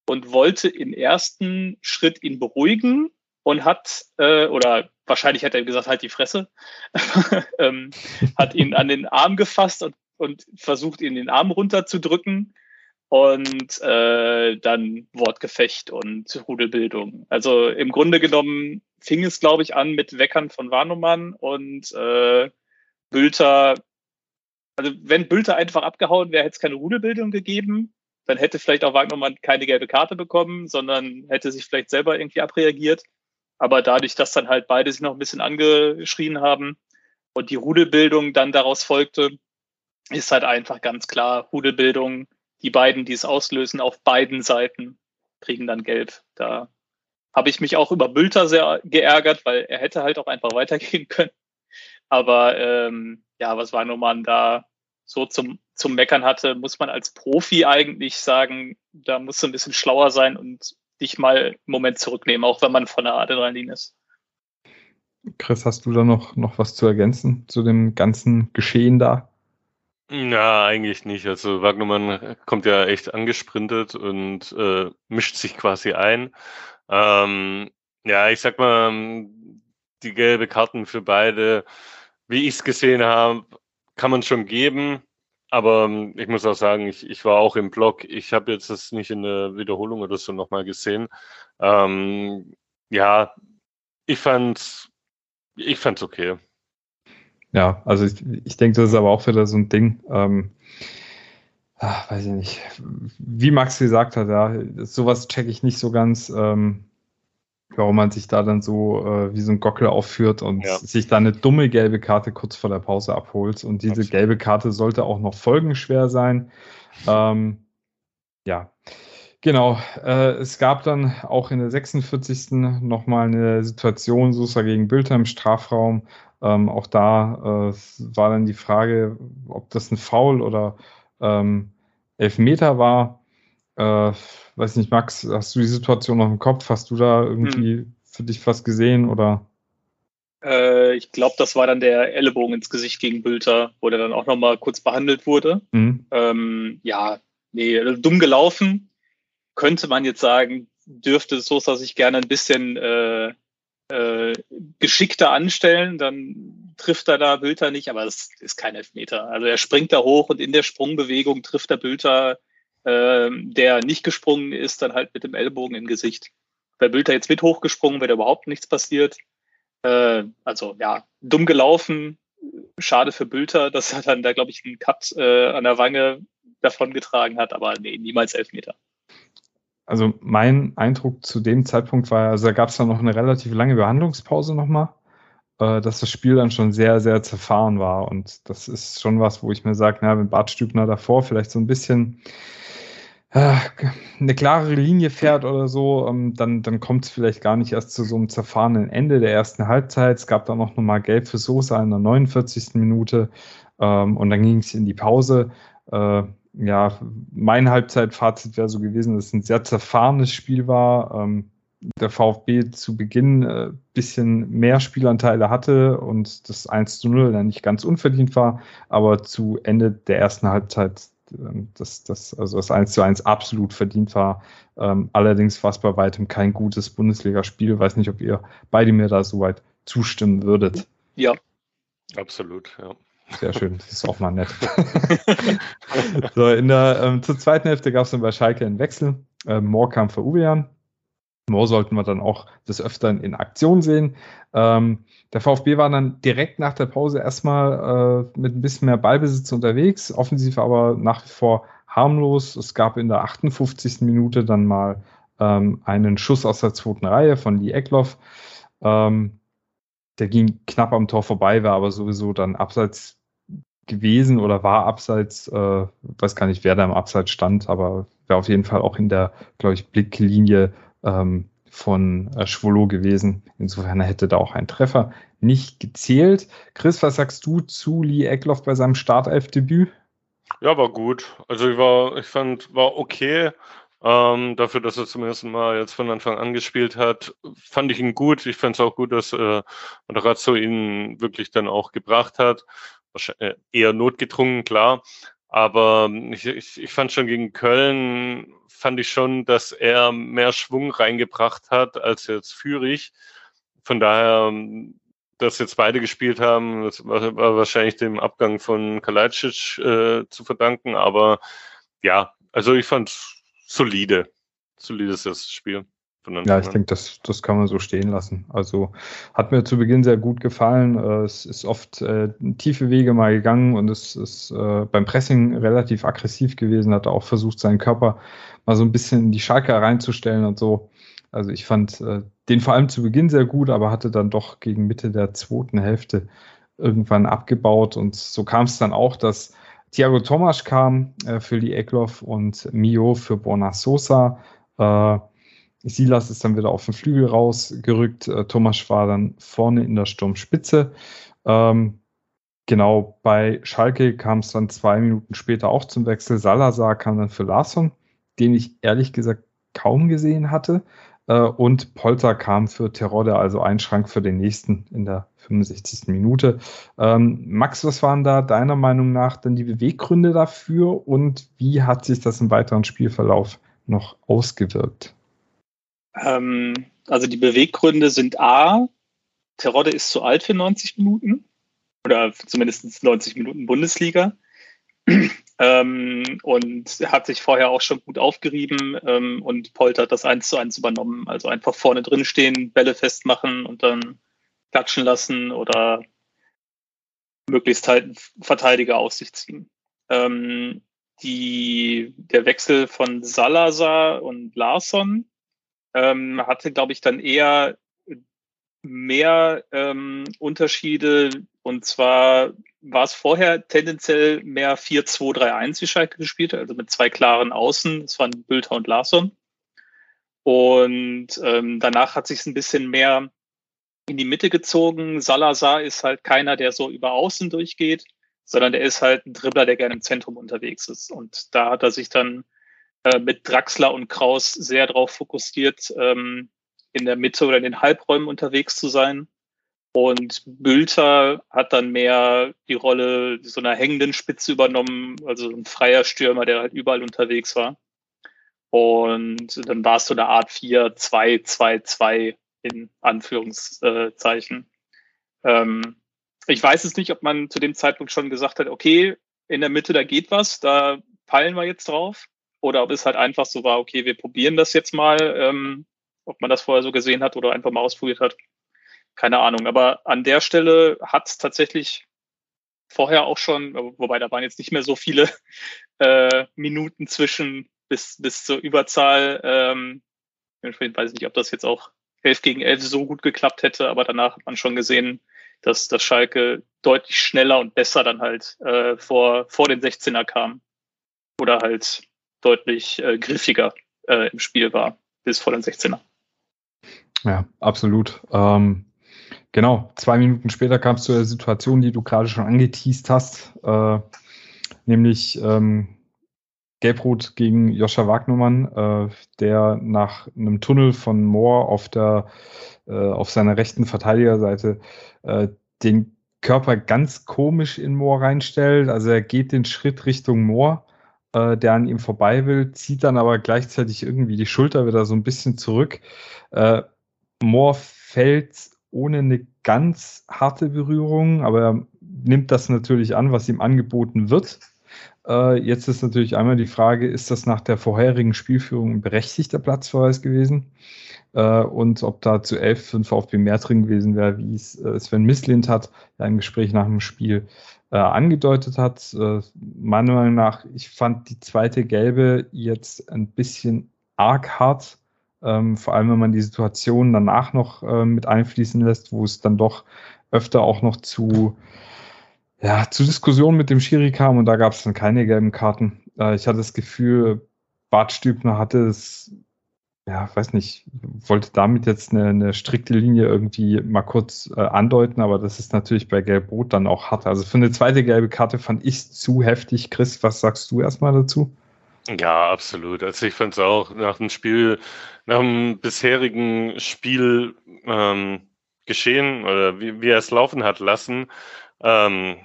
und wollte im ersten Schritt ihn beruhigen und hat, äh, oder wahrscheinlich hat er gesagt, halt die Fresse, *laughs* ähm, hat ihn an den Arm gefasst und, und versucht, ihn den Arm runterzudrücken und äh, dann Wortgefecht und Rudelbildung. Also im Grunde genommen fing es, glaube ich, an mit Weckern von Warnumann und äh, Bülter, also wenn Bülter einfach abgehauen wäre, hätte es keine Rudelbildung gegeben. Dann hätte vielleicht auch Wagnermann keine gelbe Karte bekommen, sondern hätte sich vielleicht selber irgendwie abreagiert. Aber dadurch, dass dann halt beide sich noch ein bisschen angeschrien haben und die Rudelbildung dann daraus folgte, ist halt einfach ganz klar, Rudelbildung, die beiden, die es auslösen, auf beiden Seiten kriegen dann gelb. Da habe ich mich auch über Bülter sehr geärgert, weil er hätte halt auch einfach *laughs* weitergehen können. Aber ähm, ja, was Wagnermann da so zum, zum Meckern hatte, muss man als Profi eigentlich sagen, da musst du ein bisschen schlauer sein und dich mal einen Moment zurücknehmen, auch wenn man von der Adrenalin ist. Chris, hast du da noch, noch was zu ergänzen zu dem ganzen Geschehen da? Ja, eigentlich nicht. Also Wagnermann kommt ja echt angesprintet und äh, mischt sich quasi ein. Ähm, ja, ich sag mal, die gelbe Karten für beide, wie ich es gesehen habe, kann man schon geben. Aber ähm, ich muss auch sagen, ich, ich war auch im Blog. Ich habe jetzt das nicht in der Wiederholung oder so nochmal gesehen. Ähm, ja, ich fand's, ich fand's okay. Ja, also ich, ich denke, das ist aber auch wieder so ein Ding. Ähm, ach, weiß ich nicht. Wie Max gesagt hat, ja, sowas checke ich nicht so ganz. Ähm, warum man sich da dann so äh, wie so ein Gockel aufführt und ja. sich da eine dumme gelbe Karte kurz vor der Pause abholt. Und diese Absolut. gelbe Karte sollte auch noch folgenschwer sein. Ähm, ja, genau. Äh, es gab dann auch in der 46. nochmal eine Situation, Sosa gegen Bülter im Strafraum. Ähm, auch da äh, war dann die Frage, ob das ein Foul oder ähm, Elfmeter war. Äh, weiß nicht, Max, hast du die Situation noch im Kopf? Hast du da irgendwie hm. für dich was gesehen oder? Äh, ich glaube, das war dann der Ellenbogen ins Gesicht gegen Bülter, wo der dann auch nochmal kurz behandelt wurde. Mhm. Ähm, ja, nee, dumm gelaufen. Könnte man jetzt sagen, dürfte Sosa sich gerne ein bisschen äh, äh, geschickter anstellen, dann trifft er da Bülter nicht, aber das ist kein Elfmeter. Also er springt da hoch und in der Sprungbewegung trifft der Bülter der nicht gesprungen ist, dann halt mit dem Ellbogen im Gesicht. Bei Bülter jetzt mit hochgesprungen, wäre überhaupt nichts passiert. Äh, also ja, dumm gelaufen. Schade für Bülter, dass er dann da, glaube ich, einen Cut äh, an der Wange davongetragen hat, aber nee, niemals Elfmeter. Also mein Eindruck zu dem Zeitpunkt war, also da gab es dann noch eine relativ lange Behandlungspause nochmal. äh, dass das Spiel dann schon sehr, sehr zerfahren war. Und das ist schon was, wo ich mir sage, na, wenn Bart Stübner davor vielleicht so ein bisschen eine klarere Linie fährt oder so, ähm, dann, dann kommt es vielleicht gar nicht erst zu so einem zerfahrenen Ende der ersten Halbzeit. Es gab dann noch nochmal Gelb für Sosa in der 49. Minute ähm, und dann ging es in die Pause. Äh, ja, mein Halbzeitfazit wäre so gewesen, dass es ein sehr zerfahrenes Spiel war. Ähm, der VfB zu Beginn äh, bisschen mehr Spielanteile hatte und das 1 zu 0 dann nicht ganz unverdient war, aber zu Ende der ersten Halbzeit ähm, das, das, also das 1 zu 1 absolut verdient war. Ähm, allerdings war es bei weitem kein gutes Bundesligaspiel. Weiß nicht, ob ihr beide mir da soweit zustimmen würdet. Ja. Absolut, ja. Sehr schön, das ist auch mal nett. *laughs* so, in der, ähm, zur zweiten Hälfte gab es dann bei Schalke einen Wechsel. Ähm, Moore kam für Uwean. Mo sollten wir dann auch des Öfteren in Aktion sehen. Ähm, der VfB war dann direkt nach der Pause erstmal äh, mit ein bisschen mehr Ballbesitz unterwegs, offensiv aber nach wie vor harmlos. Es gab in der 58. Minute dann mal ähm, einen Schuss aus der zweiten Reihe von Lee Eckloff. Ähm, der ging knapp am Tor vorbei, war aber sowieso dann abseits gewesen oder war abseits, äh, weiß gar nicht, wer da im Abseits stand, aber wäre auf jeden Fall auch in der, glaube ich, Blicklinie ähm, von äh, Schwolo gewesen. Insofern hätte da auch ein Treffer nicht gezählt. Chris, was sagst du zu Lee Eckloff bei seinem Startelfdebüt? Ja, war gut. Also ich war, ich fand, war okay. Ähm, dafür, dass er zumindest mal jetzt von Anfang an gespielt hat, fand ich ihn gut. Ich fand es auch gut, dass äh, Materazzo ihn wirklich dann auch gebracht hat. Wahrscheinlich äh, eher notgedrungen, klar. Aber ich, ich, ich fand schon gegen Köln, fand ich schon, dass er mehr Schwung reingebracht hat als jetzt Fürich. Von daher, dass jetzt beide gespielt haben, das war, wahrscheinlich dem Abgang von Kalajdzic äh, zu verdanken. Aber ja, also ich fand solide. Solides das Spiel. Ja, ich denke, das, das kann man so stehen lassen. Also hat mir zu Beginn sehr gut gefallen. Äh, es ist oft äh, tiefe Wege mal gegangen und es ist äh, beim Pressing relativ aggressiv gewesen, hat auch versucht, seinen Körper mal so ein bisschen in die Schalke reinzustellen und so. Also ich fand äh, den vor allem zu Beginn sehr gut, aber hatte dann doch gegen Mitte der zweiten Hälfte irgendwann abgebaut. Und so kam es dann auch, dass Thiago Tomasch kam äh, für die Eckloff und Mio für Borna Sosa. Äh, Silas ist dann wieder auf den Flügel rausgerückt. Äh, Thomas war dann vorne in der Sturmspitze. Ähm, genau, bei Schalke kam es dann zwei Minuten später auch zum Wechsel. Salazar kam dann für Larsson, den ich ehrlich gesagt kaum gesehen hatte. Äh, und Polter kam für Terodde, also ein Schrank für den nächsten in der 65. Minute. Ähm, Max, was waren da deiner Meinung nach denn die Beweggründe dafür und wie hat sich das im weiteren Spielverlauf noch ausgewirkt? Ähm, also die Beweggründe sind A, Terodde ist zu alt für 90 Minuten oder zumindest 90 Minuten Bundesliga. *clears throat* ähm, und hat sich vorher auch schon gut aufgerieben ähm, und Polter hat das eins zu eins übernommen. Also einfach vorne drin stehen, Bälle festmachen und dann klatschen lassen oder möglichst halt Verteidiger aus sich ziehen. Ähm, die, der Wechsel von Salazar und Larsson ähm, hatte, glaube ich, dann eher mehr ähm, Unterschiede. Und zwar war es vorher tendenziell mehr 4-2-3-1, wie Schalke gespielt hat, also mit zwei klaren Außen. Das waren Bülter und Larsson. Und ähm, danach hat sich es ein bisschen mehr in die Mitte gezogen. Salazar ist halt keiner, der so über Außen durchgeht, sondern der ist halt ein Dribbler, der gerne im Zentrum unterwegs ist. Und da hat er sich dann äh, mit Draxler und Kraus sehr darauf fokussiert, ähm, in der Mitte oder in den Halbräumen unterwegs zu sein. Und Bülter hat dann mehr die Rolle so einer hängenden Spitze übernommen, also ein freier Stürmer, der halt überall unterwegs war. Und dann war es so eine Art 4-2-2-2 in Anführungszeichen. Ähm, ich weiß es nicht, ob man zu dem Zeitpunkt schon gesagt hat, okay, in der Mitte, da geht was, da peilen wir jetzt drauf oder ob es halt einfach so war, okay, wir probieren das jetzt mal, ähm, ob man das vorher so gesehen hat oder einfach mal ausprobiert hat. Keine Ahnung. Aber an der Stelle hat es tatsächlich vorher auch schon, wobei da waren jetzt nicht mehr so viele *laughs* äh, Minuten zwischen bis, bis zur Überzahl. Ähm, ich weiß nicht, ob das jetzt auch 11 gegen 11 so gut geklappt hätte, aber danach hat man schon gesehen, dass, dass Schalke deutlich schneller und besser dann halt äh, vor, vor den 16er kam. Oder halt deutlich äh, griffiger äh, im Spiel war, bis vor den 16er. Ja, absolut. Ähm, genau, zwei Minuten später kam es zu der Situation, die du gerade schon angeteased hast, äh, nämlich ähm, Gelbrot gegen Joscha Wagnermann, äh, der nach einem Tunnel von Moore auf der äh, auf seiner rechten Verteidigerseite äh, den Körper ganz komisch in Moore reinstellt. Also er geht den Schritt Richtung Moore, äh, der an ihm vorbei will, zieht dann aber gleichzeitig irgendwie die Schulter wieder so ein bisschen zurück. Äh, Moore fällt ohne eine ganz harte Berührung, aber er nimmt das natürlich an, was ihm angeboten wird. Äh, jetzt ist natürlich einmal die Frage, ist das nach der vorherigen Spielführung ein berechtigter Platzverweis gewesen? Äh, und ob da zu 11 für den VfB mehr drin gewesen wäre, wie es äh, Sven Mislint hat, ja im Gespräch nach dem Spiel äh, angedeutet hat. Äh, meiner Meinung nach, ich fand die zweite gelbe jetzt ein bisschen arg hart. Ähm, vor allem, wenn man die Situation danach noch äh, mit einfließen lässt, wo es dann doch öfter auch noch zu ja, zu Diskussionen mit dem Schiri kam und da gab es dann keine gelben Karten. Äh, ich hatte das Gefühl, Bart Stübner hatte es, ja, weiß nicht, wollte damit jetzt eine, eine strikte Linie irgendwie mal kurz äh, andeuten, aber das ist natürlich bei Gelb-Rot dann auch hart. Also für eine zweite gelbe Karte fand ich zu heftig. Chris, was sagst du erstmal dazu? Ja, absolut. Also ich fand es auch nach dem Spiel, nach dem bisherigen Spiel ähm, geschehen oder wie, wie er es laufen hat lassen, ähm,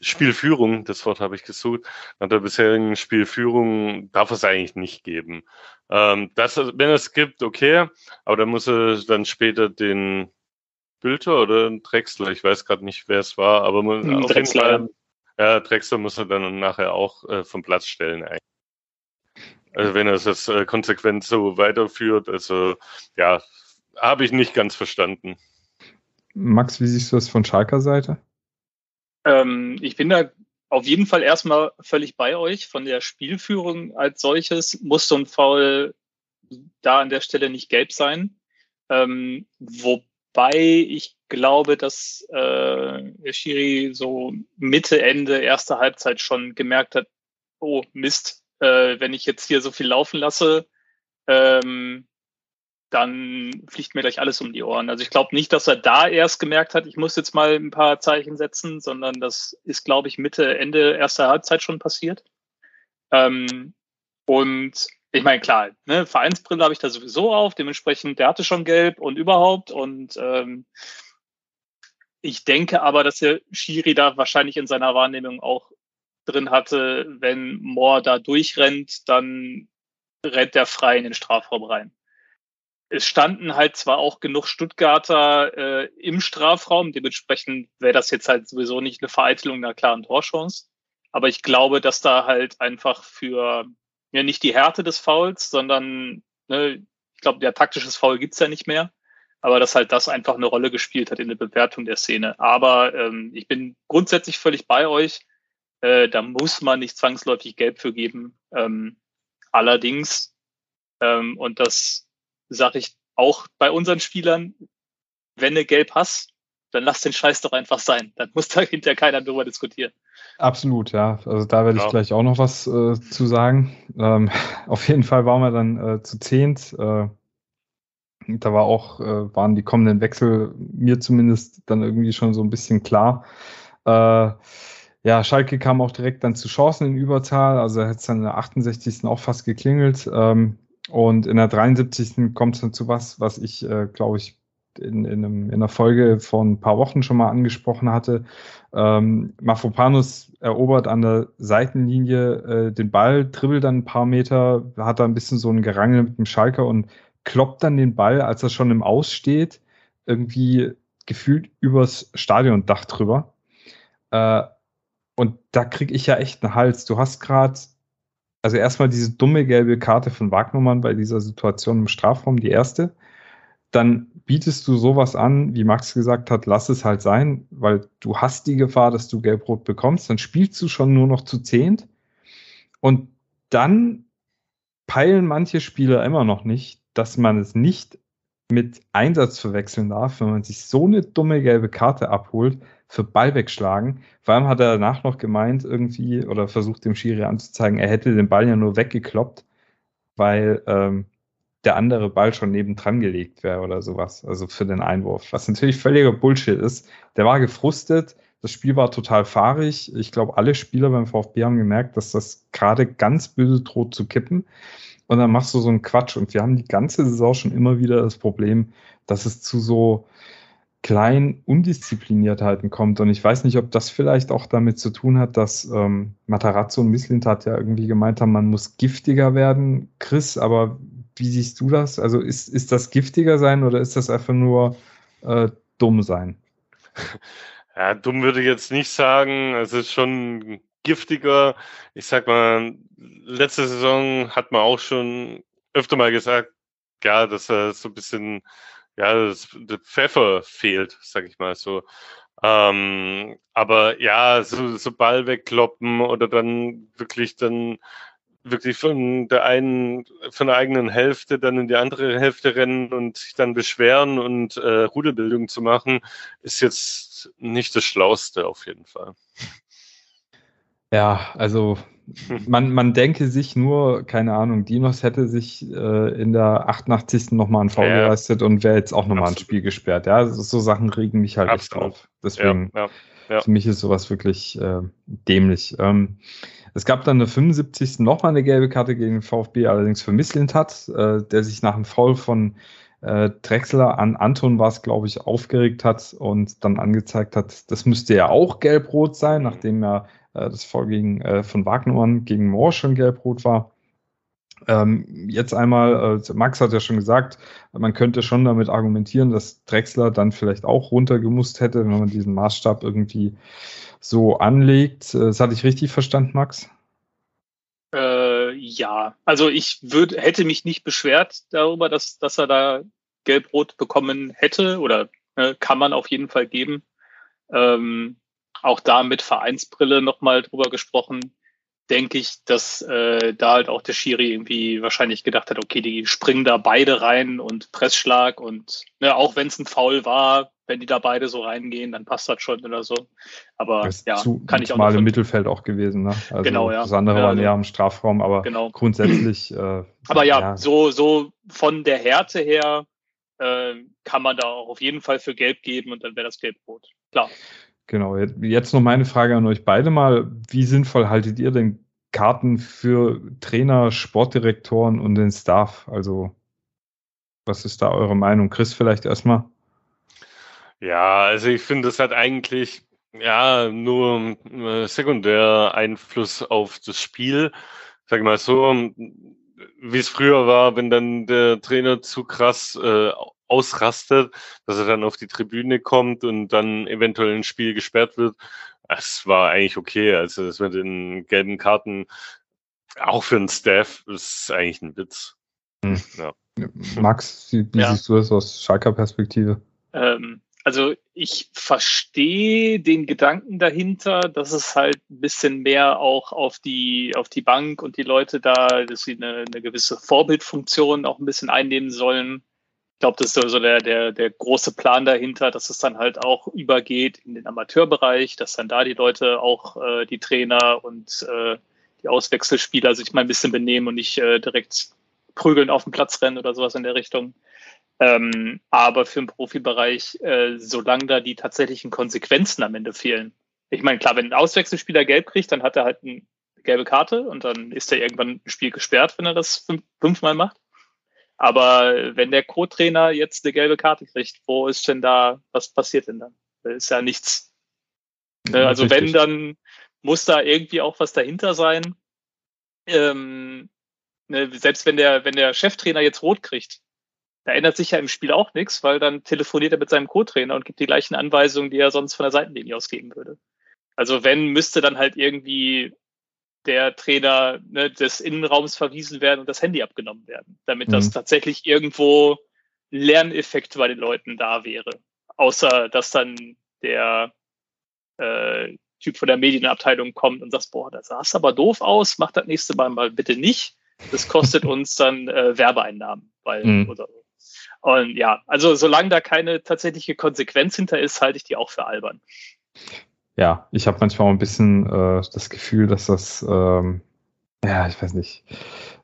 Spielführung, das Wort habe ich gesucht, nach der bisherigen Spielführung darf es eigentlich nicht geben. Ähm, das, wenn es gibt, okay, aber dann muss er dann später den Bülter oder Drexler, ich weiß gerade nicht, wer es war, aber man, hm, auf jeden Fall, ja, Drexler muss er dann nachher auch äh, vom Platz stellen eigentlich. Also wenn er es jetzt äh, konsequent so weiterführt, also ja, habe ich nicht ganz verstanden. Max, wie siehst du das von Schalker Seite? Ähm, ich bin da auf jeden Fall erstmal völlig bei euch. Von der Spielführung als solches muss so ein Foul da an der Stelle nicht gelb sein. Ähm, wobei ich glaube, dass äh, der Schiri so Mitte, Ende, erste Halbzeit schon gemerkt hat, oh Mist, äh, wenn ich jetzt hier so viel laufen lasse, ähm, dann fliegt mir gleich alles um die Ohren. Also ich glaube nicht, dass er da erst gemerkt hat, ich muss jetzt mal ein paar Zeichen setzen, sondern das ist, glaube ich, Mitte, Ende erster Halbzeit schon passiert. Ähm, und ich meine, klar, ne, Vereinsbrille habe ich da sowieso auf, dementsprechend, der hatte schon gelb und überhaupt. Und ähm, ich denke aber, dass der Schiri da wahrscheinlich in seiner Wahrnehmung auch drin hatte, wenn Moore da durchrennt, dann rennt der frei in den Strafraum rein es standen halt zwar auch genug Stuttgarter äh, im Strafraum, dementsprechend wäre das jetzt halt sowieso nicht eine Vereitelung einer klaren Torchance. Aber ich glaube, dass da halt einfach für ja nicht die Härte des Fouls, sondern ne, ich glaube, der taktisches Foul gibt's ja nicht mehr. Aber dass halt das einfach eine Rolle gespielt hat in der Bewertung der Szene. Aber ähm, ich bin grundsätzlich völlig bei euch. Äh, da muss man nicht zwangsläufig Gelb für geben. Ähm, allerdings, ähm, und das sage ich auch bei unseren Spielern, wenn du gelb hast, dann lass den Scheiß doch einfach sein. Dann muss da *laughs* hinterher keiner drüber diskutieren. Absolut, ja. Also da werde ich gleich auch noch was äh, zu sagen. Ähm, *laughs* auf jeden Fall waren wir dann äh, zu zehnt. Äh, da war auch, äh, waren die kommenden Wechsel mir zumindest dann irgendwie schon so ein bisschen klar. Äh, ja, Schalke kam auch direkt dann zu Chancen in Überzahl. Also hat es dann in der 68. auch fast geklingelt. Ähm, und in der 73. kommt es dann zu was, was ich, äh, glaube ich, in, in, einem, in einer Folge von ein paar Wochen schon mal angesprochen hatte. Ähm, Mafropanus erobert an der Seitenlinie äh, den Ball, dribbelt dann ein paar Meter, hat da ein bisschen so ein Gerangel mit dem Schalker und kloppt dann den Ball, als er schon im Aus steht, irgendwie gefühlt übers Stadiondach drüber. Äh, und da kriege ich ja echt einen Hals. Du hast gerade also erstmal diese dumme gelbe Karte von Wagnermann bei dieser Situation im Strafraum, die erste. Dann bietest du sowas an, wie Max gesagt hat, lass es halt sein, weil du hast die Gefahr, dass du gelb-rot bekommst. Dann spielst du schon nur noch zu zehnt. Und dann peilen manche Spieler immer noch nicht, dass man es nicht mit Einsatz verwechseln darf, wenn man sich so eine dumme gelbe Karte abholt, für Ball wegschlagen. Vor allem hat er danach noch gemeint, irgendwie, oder versucht dem Schiri anzuzeigen, er hätte den Ball ja nur weggekloppt, weil ähm, der andere Ball schon nebendran gelegt wäre oder sowas, also für den Einwurf. Was natürlich völliger Bullshit ist. Der war gefrustet, das Spiel war total fahrig. Ich glaube, alle Spieler beim VfB haben gemerkt, dass das gerade ganz böse droht zu kippen. Und dann machst du so einen Quatsch. Und wir haben die ganze Saison schon immer wieder das Problem, dass es zu so klein Undiszipliniertheiten kommt. Und ich weiß nicht, ob das vielleicht auch damit zu tun hat, dass ähm, Matarazzo und Misslintat ja irgendwie gemeint haben, man muss giftiger werden. Chris, aber wie siehst du das? Also ist, ist das giftiger sein oder ist das einfach nur äh, dumm sein? *laughs* Ja, dumm würde ich jetzt nicht sagen. Es ist schon giftiger. Ich sag mal, letzte Saison hat man auch schon öfter mal gesagt, ja, dass er so ein bisschen, ja, das, der Pfeffer fehlt, sag ich mal so. Ähm, aber ja, so, so Ball wegkloppen oder dann wirklich dann wirklich von der einen, von der eigenen Hälfte dann in die andere Hälfte rennen und sich dann beschweren und äh, Rudelbildung zu machen, ist jetzt nicht das Schlauste auf jeden Fall. Ja, also *laughs* man, man denke sich nur, keine Ahnung, Dinos hätte sich äh, in der 88. nochmal ein Foul ja. geleistet und wäre jetzt auch nochmal ein Spiel gesperrt. Ja, so Sachen regen mich halt Absolut. echt auf. Deswegen, ja, ja, für mich ist sowas wirklich äh, dämlich. Ähm, es gab dann der 75. nochmal eine gelbe Karte gegen den VfB, allerdings für Misslintat, äh, der sich nach einem Foul von äh, Drexler an Anton war es, glaube ich, aufgeregt hat und dann angezeigt hat, das müsste ja auch gelb-rot sein, nachdem ja äh, das Foul gegen, äh, von Wagnermann gegen Mohr schon gelb-rot war. Ähm, jetzt einmal, äh, Max hat ja schon gesagt, man könnte schon damit argumentieren, dass Drexler dann vielleicht auch runtergemusst hätte, wenn man diesen Maßstab irgendwie so anlegt. Äh, das hatte ich richtig verstanden, Max? Äh, ja, also ich würd, hätte mich nicht beschwert darüber, dass, dass er da gelb-rot bekommen hätte oder äh, kann man auf jeden Fall geben. Ähm, auch da mit Vereinsbrille nochmal drüber gesprochen denke ich, dass äh, da halt auch der Schiri irgendwie wahrscheinlich gedacht hat, okay, die springen da beide rein und Pressschlag und ne, auch wenn es ein Foul war, wenn die da beide so reingehen, dann passt das schon oder so. Aber das ja, zu, kann ich auch mal im Mittelfeld auch gewesen. Ne? Also genau, ja. Das andere ja, war näher am Strafraum, aber genau. grundsätzlich. Äh, aber ja, ja, So, so von der Härte her äh, kann man da auch auf jeden Fall für Gelb geben und dann wäre das Gelb-Rot. Klar. Genau, jetzt noch meine Frage an euch beide mal. Wie sinnvoll haltet ihr denn Karten für Trainer, Sportdirektoren und den Staff? Also, was ist da eure Meinung? Chris, vielleicht erstmal? Ja, also ich finde, das hat eigentlich ja nur äh, sekundär Einfluss auf das Spiel. Sag mal so, wie es früher war, wenn dann der Trainer zu krass äh, ausrastet, dass er dann auf die Tribüne kommt und dann eventuell ein Spiel gesperrt wird. Es war eigentlich okay. Also das mit den gelben Karten, auch für den Staff, ist eigentlich ein Witz. Hm. Ja. Max, wie, wie ja. siehst du das aus Schalker Perspektive? Ähm, also ich verstehe den Gedanken dahinter, dass es halt ein bisschen mehr auch auf die, auf die Bank und die Leute da, dass sie eine, eine gewisse Vorbildfunktion auch ein bisschen einnehmen sollen ich glaube, das ist so der, der, der große Plan dahinter, dass es dann halt auch übergeht in den Amateurbereich, dass dann da die Leute auch äh, die Trainer und äh, die Auswechselspieler sich mal ein bisschen benehmen und nicht äh, direkt prügeln auf den Platz rennen oder sowas in der Richtung. Ähm, aber für den Profibereich, äh, solange da die tatsächlichen Konsequenzen am Ende fehlen. Ich meine, klar, wenn ein Auswechselspieler gelb kriegt, dann hat er halt eine gelbe Karte und dann ist er irgendwann ein Spiel gesperrt, wenn er das fünf, fünfmal macht. Aber wenn der Co-Trainer jetzt eine gelbe Karte kriegt, wo ist denn da, was passiert denn dann? Da ist ja nichts. Ja, also richtig. wenn, dann muss da irgendwie auch was dahinter sein. Ähm, ne, selbst wenn der, wenn der Cheftrainer jetzt rot kriegt, da ändert sich ja im Spiel auch nichts, weil dann telefoniert er mit seinem Co-Trainer und gibt die gleichen Anweisungen, die er sonst von der Seitenlinie aus geben würde. Also wenn, müsste dann halt irgendwie der Trainer ne, des Innenraums verwiesen werden und das Handy abgenommen werden, damit mhm. das tatsächlich irgendwo Lerneffekt bei den Leuten da wäre. Außer dass dann der äh, Typ von der Medienabteilung kommt und sagt, boah, das sah aber doof aus, mach das nächste Mal mal bitte nicht. Das kostet *laughs* uns dann äh, Werbeeinnahmen, weil mhm. oder Und ja, also solange da keine tatsächliche Konsequenz hinter ist, halte ich die auch für albern. Ja, ich habe manchmal auch ein bisschen äh, das Gefühl, dass das, ähm, ja, ich weiß nicht,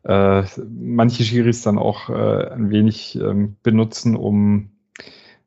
äh, manche Schiris dann auch äh, ein wenig ähm, benutzen, um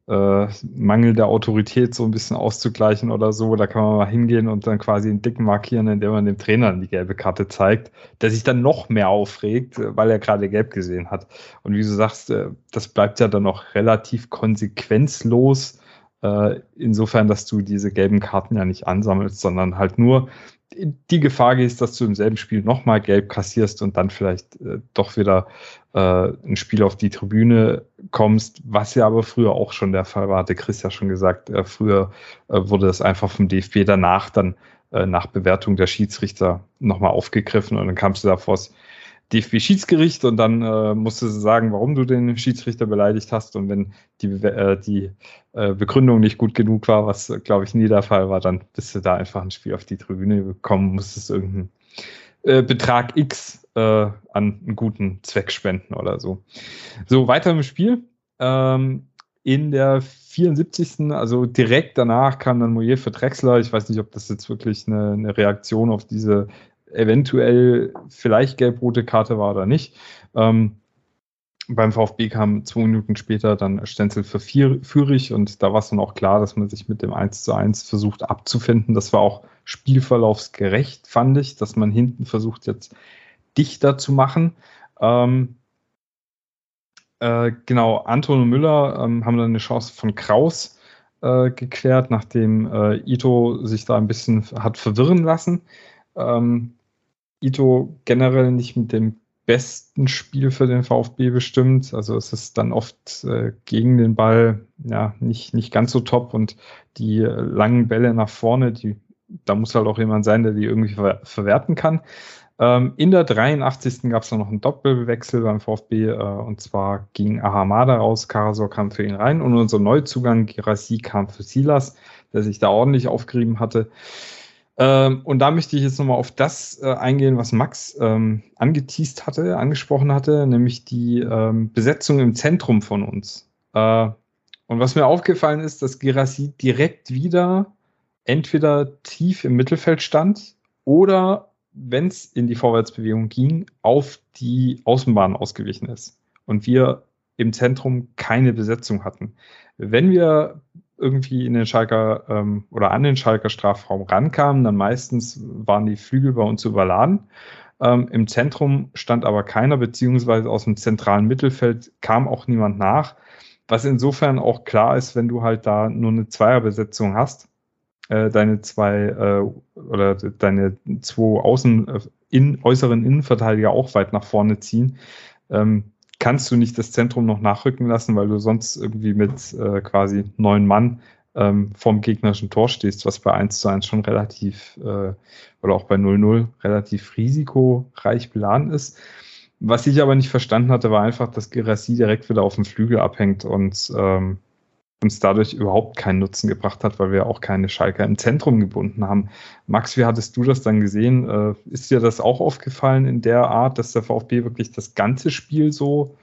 äh, Mangel der Autorität so ein bisschen auszugleichen oder so. Da kann man mal hingehen und dann quasi einen Dicken markieren, indem man dem Trainer die gelbe Karte zeigt, der sich dann noch mehr aufregt, weil er gerade gelb gesehen hat. Und wie du sagst, äh, das bleibt ja dann noch relativ konsequenzlos. Äh, insofern, dass du diese gelben Karten ja nicht ansammelst, sondern halt nur die Gefahr ist, dass du im selben Spiel nochmal gelb kassierst und dann vielleicht äh, doch wieder äh, ein Spiel auf die Tribüne kommst, was ja aber früher auch schon der Fall war, hatte Chris ja schon gesagt, früher wurde das einfach vom DFB danach dann nach Bewertung der Schiedsrichter nochmal aufgegriffen und dann kamst du da vors DFB-Schiedsgericht und dann äh, musstest du sagen, warum du den Schiedsrichter beleidigt hast. Und wenn die, äh, die äh, Begründung nicht gut genug war, was glaube ich nie der Fall war, dann bist du da einfach ein Spiel auf die Tribüne gekommen, musstest irgendeinen äh, Betrag X äh, an einen guten Zweck spenden oder so. So, weiter im Spiel. Ähm, in der 74. Also direkt danach kam dann Moyer für Drexler. Ich weiß nicht, ob das jetzt wirklich eine, eine Reaktion auf diese eventuell vielleicht gelb-rote Karte war oder nicht. Ähm, beim VfB kam zwei Minuten später dann Stenzel für vier, Führig und da war es dann auch klar, dass man sich mit dem 1 zu 1 versucht abzufinden. Das war auch spielverlaufsgerecht, fand ich, dass man hinten versucht jetzt dichter zu machen. Ähm, äh, genau, Anton und Müller ähm, haben dann eine Chance von Kraus äh, geklärt, nachdem äh, Ito sich da ein bisschen hat verwirren lassen. Ähm, Ito generell nicht mit dem besten Spiel für den VfB bestimmt. Also es ist dann oft äh, gegen den Ball ja nicht, nicht ganz so top und die langen Bälle nach vorne, die, da muss halt auch jemand sein, der die irgendwie ver verwerten kann. Ähm, in der 83. gab es dann noch einen Doppelwechsel beim VfB äh, und zwar ging Ahamada raus, Karasor kam für ihn rein und unser Neuzugang Girassi kam für Silas, der sich da ordentlich aufgerieben hatte. Ähm, und da möchte ich jetzt nochmal auf das äh, eingehen, was Max ähm, angeteased hatte, angesprochen hatte, nämlich die ähm, Besetzung im Zentrum von uns. Äh, und was mir aufgefallen ist, dass Gerassi direkt wieder entweder tief im Mittelfeld stand oder, wenn es in die Vorwärtsbewegung ging, auf die Außenbahn ausgewichen ist. Und wir im Zentrum keine Besetzung hatten. Wenn wir irgendwie in den Schalker ähm, oder an den Schalker Strafraum rankamen, dann meistens waren die Flügel bei uns überladen. Ähm, Im Zentrum stand aber keiner, beziehungsweise aus dem zentralen Mittelfeld kam auch niemand nach. Was insofern auch klar ist, wenn du halt da nur eine Zweierbesetzung hast, äh, deine zwei äh, oder deine zwei Außen, äh, in, äußeren Innenverteidiger auch weit nach vorne ziehen, ähm, kannst du nicht das Zentrum noch nachrücken lassen, weil du sonst irgendwie mit äh, quasi neun Mann ähm, vom gegnerischen Tor stehst, was bei 1 zu 1 schon relativ äh, oder auch bei 0-0 relativ risikoreich beladen ist. Was ich aber nicht verstanden hatte, war einfach, dass Gerassi direkt wieder auf dem Flügel abhängt und ähm, uns dadurch überhaupt keinen Nutzen gebracht hat, weil wir auch keine Schalker im Zentrum gebunden haben. Max, wie hattest du das dann gesehen? Äh, ist dir das auch aufgefallen in der Art, dass der VfB wirklich das ganze Spiel so,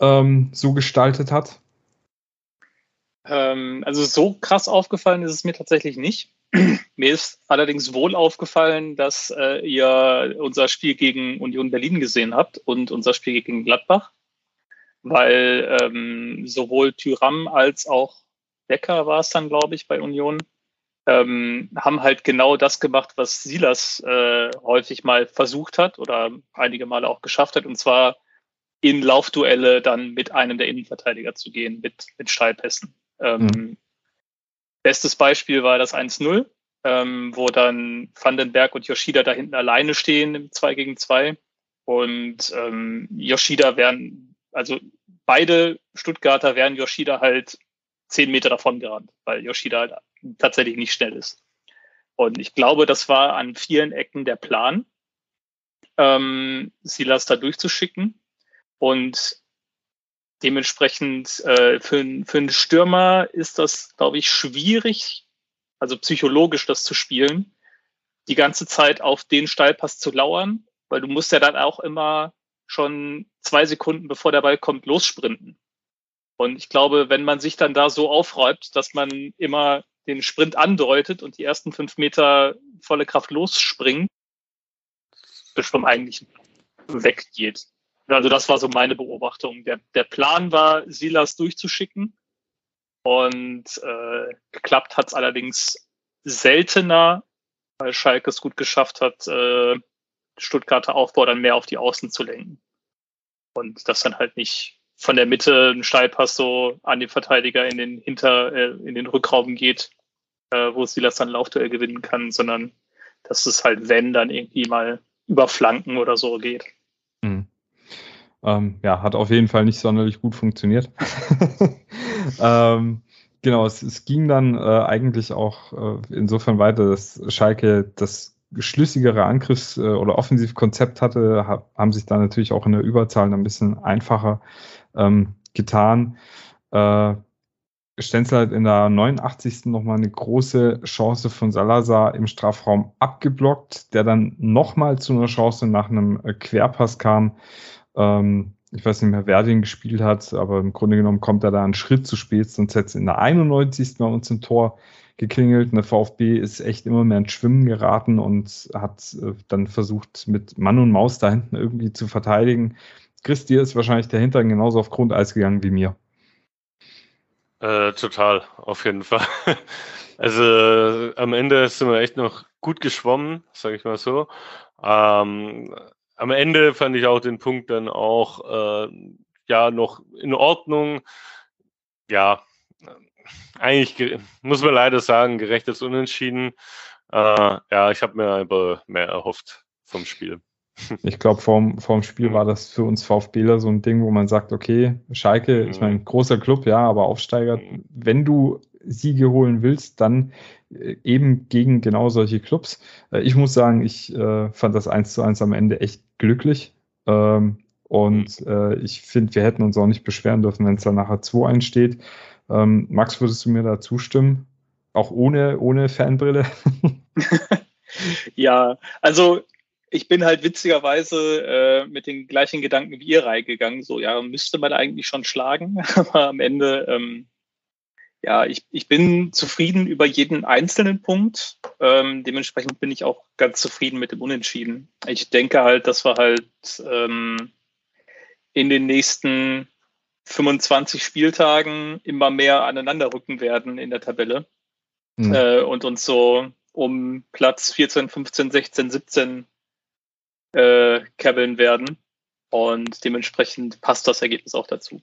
ähm, so gestaltet hat? Ähm, also so krass aufgefallen ist es mir tatsächlich nicht. *clears throat* mir ist allerdings wohl aufgefallen, dass äh, ihr unser Spiel gegen Union Berlin gesehen habt und unser Spiel gegen Gladbach weil ähm, sowohl Tyram als auch Becker war es dann, glaube ich, bei Union, ähm, haben halt genau das gemacht, was Silas äh, häufig mal versucht hat oder einige Male auch geschafft hat, und zwar in Laufduelle dann mit einem der Innenverteidiger zu gehen, mit, mit Steilpässen. Ähm, mhm. Bestes Beispiel war das 1-0, ähm, wo dann Vandenberg und Yoshida da hinten alleine stehen im 2 gegen 2. Und ähm, Yoshida wären also beide Stuttgarter wären Yoshida halt zehn Meter davon gerannt, weil Yoshida halt tatsächlich nicht schnell ist. Und ich glaube, das war an vielen Ecken der Plan, ähm, Silas da durchzuschicken. Und dementsprechend äh, für, für einen Stürmer ist das, glaube ich, schwierig, also psychologisch das zu spielen, die ganze Zeit auf den Steilpass zu lauern, weil du musst ja dann auch immer schon zwei Sekunden bevor der Ball kommt, lossprinten. Und ich glaube, wenn man sich dann da so aufräumt, dass man immer den Sprint andeutet und die ersten fünf Meter volle Kraft losspringt, bis vom eigentlichen weggeht. Also das war so meine Beobachtung. Der, der Plan war, Silas durchzuschicken. Und äh, geklappt hat es allerdings seltener, weil Schalke es gut geschafft hat, äh, Stuttgarter Aufbau dann mehr auf die Außen zu lenken. Und das dann halt nicht von der Mitte ein Steilpass so an den Verteidiger in den Hinter, äh, in den Rückraum geht, äh, wo Silas dann Laufduell gewinnen kann, sondern dass es halt, wenn, dann irgendwie mal über Flanken oder so geht. Mhm. Ähm, ja, hat auf jeden Fall nicht sonderlich gut funktioniert. *laughs* ähm, genau, es, es, ging dann äh, eigentlich auch äh, insofern weiter, dass Schalke das schlüssigere Angriffs- äh, oder Offensivkonzept hatte, ha haben sich dann natürlich auch in der Überzahl ein bisschen einfacher ähm, getan. Äh, Stenzel hat in der 89. nochmal eine große Chance von Salazar im Strafraum abgeblockt, der dann nochmal zu einer Chance nach einem äh, Querpass kam. Ähm, ich weiß nicht mehr, wer den gespielt hat, aber im Grunde genommen kommt er da einen Schritt zu spät, sonst hätte es in der 91. bei uns im Tor geklingelt. Der VfB ist echt immer mehr ins Schwimmen geraten und hat äh, dann versucht, mit Mann und Maus da hinten irgendwie zu verteidigen. Chris, dir ist wahrscheinlich der Hintern genauso auf Grundeis gegangen wie mir. Äh, total, auf jeden Fall. *laughs* Also äh, am Ende sind wir echt noch gut geschwommen, sage ich mal so. Ähm, am Ende fand ich auch den Punkt dann auch äh, ja noch in Ordnung. Ja, eigentlich muss man leider sagen, gerechtes Unentschieden. Äh, ja, ich habe mir aber mehr erhofft vom Spiel. *laughs* Ich glaube, vorm, vorm Spiel war das für uns VfBler so ein Ding, wo man sagt, okay, Schalke, ich meine, großer Club, ja, aber Aufsteiger, wenn du Siege holen willst, dann äh, eben gegen genau solche Clubs. Äh, ich muss sagen, ich äh, fand das 1 zu 1 am Ende echt glücklich. Ähm, und äh, ich finde, wir hätten uns auch nicht beschweren dürfen, wenn es dann nachher 2-1 steht. Ähm, Max, würdest du mir da zustimmen? Auch ohne, ohne Fanbrille? *laughs* ja, also ich bin halt witzigerweise äh, mit den gleichen Gedanken wie ihr reingegangen. So, ja, müsste man eigentlich schon schlagen. *laughs* Aber am Ende ähm, ja, ich, ich bin zufrieden über jeden einzelnen Punkt. Ähm, dementsprechend bin ich auch ganz zufrieden mit dem Unentschieden. Ich denke halt, dass wir halt ähm, in den nächsten 25 Spieltagen immer mehr aneinander rücken werden in der Tabelle mhm. äh, und uns so um Platz 14, 15, 16, 17 äh, kebbeln werden. Und dementsprechend passt das Ergebnis auch dazu.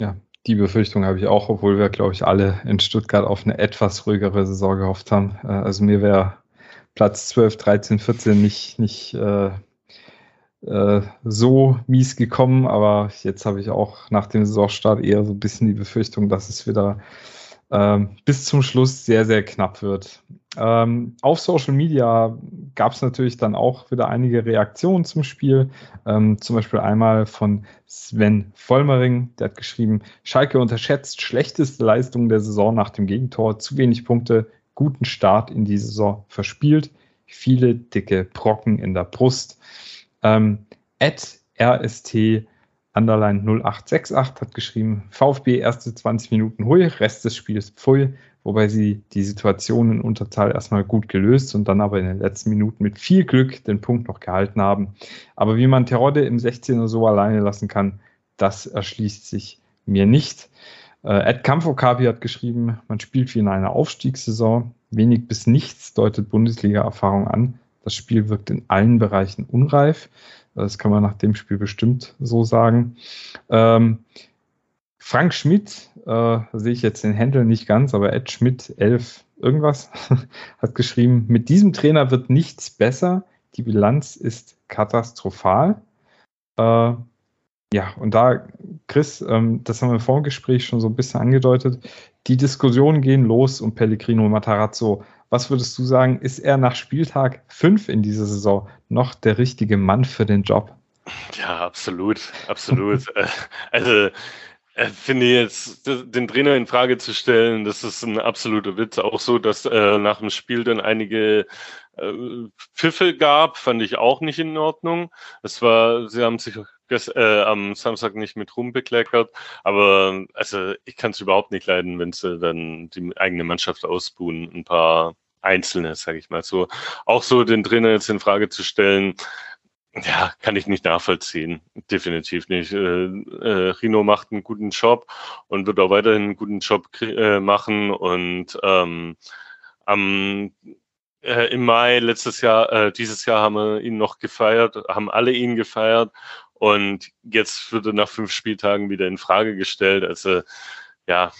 Ja, die Befürchtung habe ich auch, obwohl wir, glaube ich, alle in Stuttgart auf eine etwas ruhigere Saison gehofft haben. Äh, also mir wäre Platz 12, 13, 14 nicht, nicht äh, äh, so mies gekommen, aber jetzt habe ich auch nach dem Saisonstart eher so ein bisschen die Befürchtung, dass es wieder ähm, bis zum Schluss sehr, sehr knapp wird. Ähm, auf Social Media gab es natürlich dann auch wieder einige Reaktionen zum Spiel. Ähm, zum Beispiel einmal von Sven Vollmering, der hat geschrieben, Schalke unterschätzt schlechteste Leistung der Saison nach dem Gegentor, zu wenig Punkte, guten Start in die Saison verspielt, viele dicke Brocken in der Brust. Ähm, RST Underline 0868 hat geschrieben, VfB erste 20 Minuten hui, Rest des Spiels pfui, wobei sie die Situation in Unterzahl erstmal gut gelöst und dann aber in den letzten Minuten mit viel Glück den Punkt noch gehalten haben. Aber wie man Terodde im 16er so alleine lassen kann, das erschließt sich mir nicht. Äh, Ed Kampfokabi hat geschrieben, man spielt wie in einer Aufstiegssaison. Wenig bis nichts deutet Bundesliga-Erfahrung an. Das Spiel wirkt in allen Bereichen unreif. Das kann man nach dem Spiel bestimmt so sagen. Ähm, Frank Schmidt, äh, sehe ich jetzt den Händel nicht ganz, aber Ed Schmidt 11 irgendwas *laughs* hat geschrieben, mit diesem Trainer wird nichts besser. Die Bilanz ist katastrophal. Äh, ja, und da, Chris, ähm, das haben wir vor dem Gespräch schon so ein bisschen angedeutet, die Diskussionen gehen los um Pellegrino Matarazzo was würdest du sagen, ist er nach Spieltag 5 in dieser Saison noch der richtige Mann für den Job? Ja, absolut, absolut. *laughs* Äh, also äh, finde jetzt, den Trainer in Frage zu stellen, das ist ein absoluter Witz. Auch so, dass äh, nach dem Spiel dann einige äh, Pfiffe gab, fand ich auch nicht in Ordnung. Es war, sie haben sich äh, am Samstag nicht mit Ruhm bekleckert. Aber also ich kann es überhaupt nicht leiden, wenn sie dann die eigene Mannschaft ausbuhen. Ein paar Einzelne, sage ich mal so. Auch so den Trainer jetzt in Frage zu stellen, ja, kann ich nicht nachvollziehen. Definitiv nicht. Äh, äh, Rino macht einen guten Job und wird auch weiterhin einen guten Job äh, machen. Und ähm, am äh, im Mai letztes Jahr, äh, dieses Jahr haben wir ihn noch gefeiert, haben alle ihn gefeiert und jetzt wird er nach fünf Spieltagen wieder in Frage gestellt. Also ja,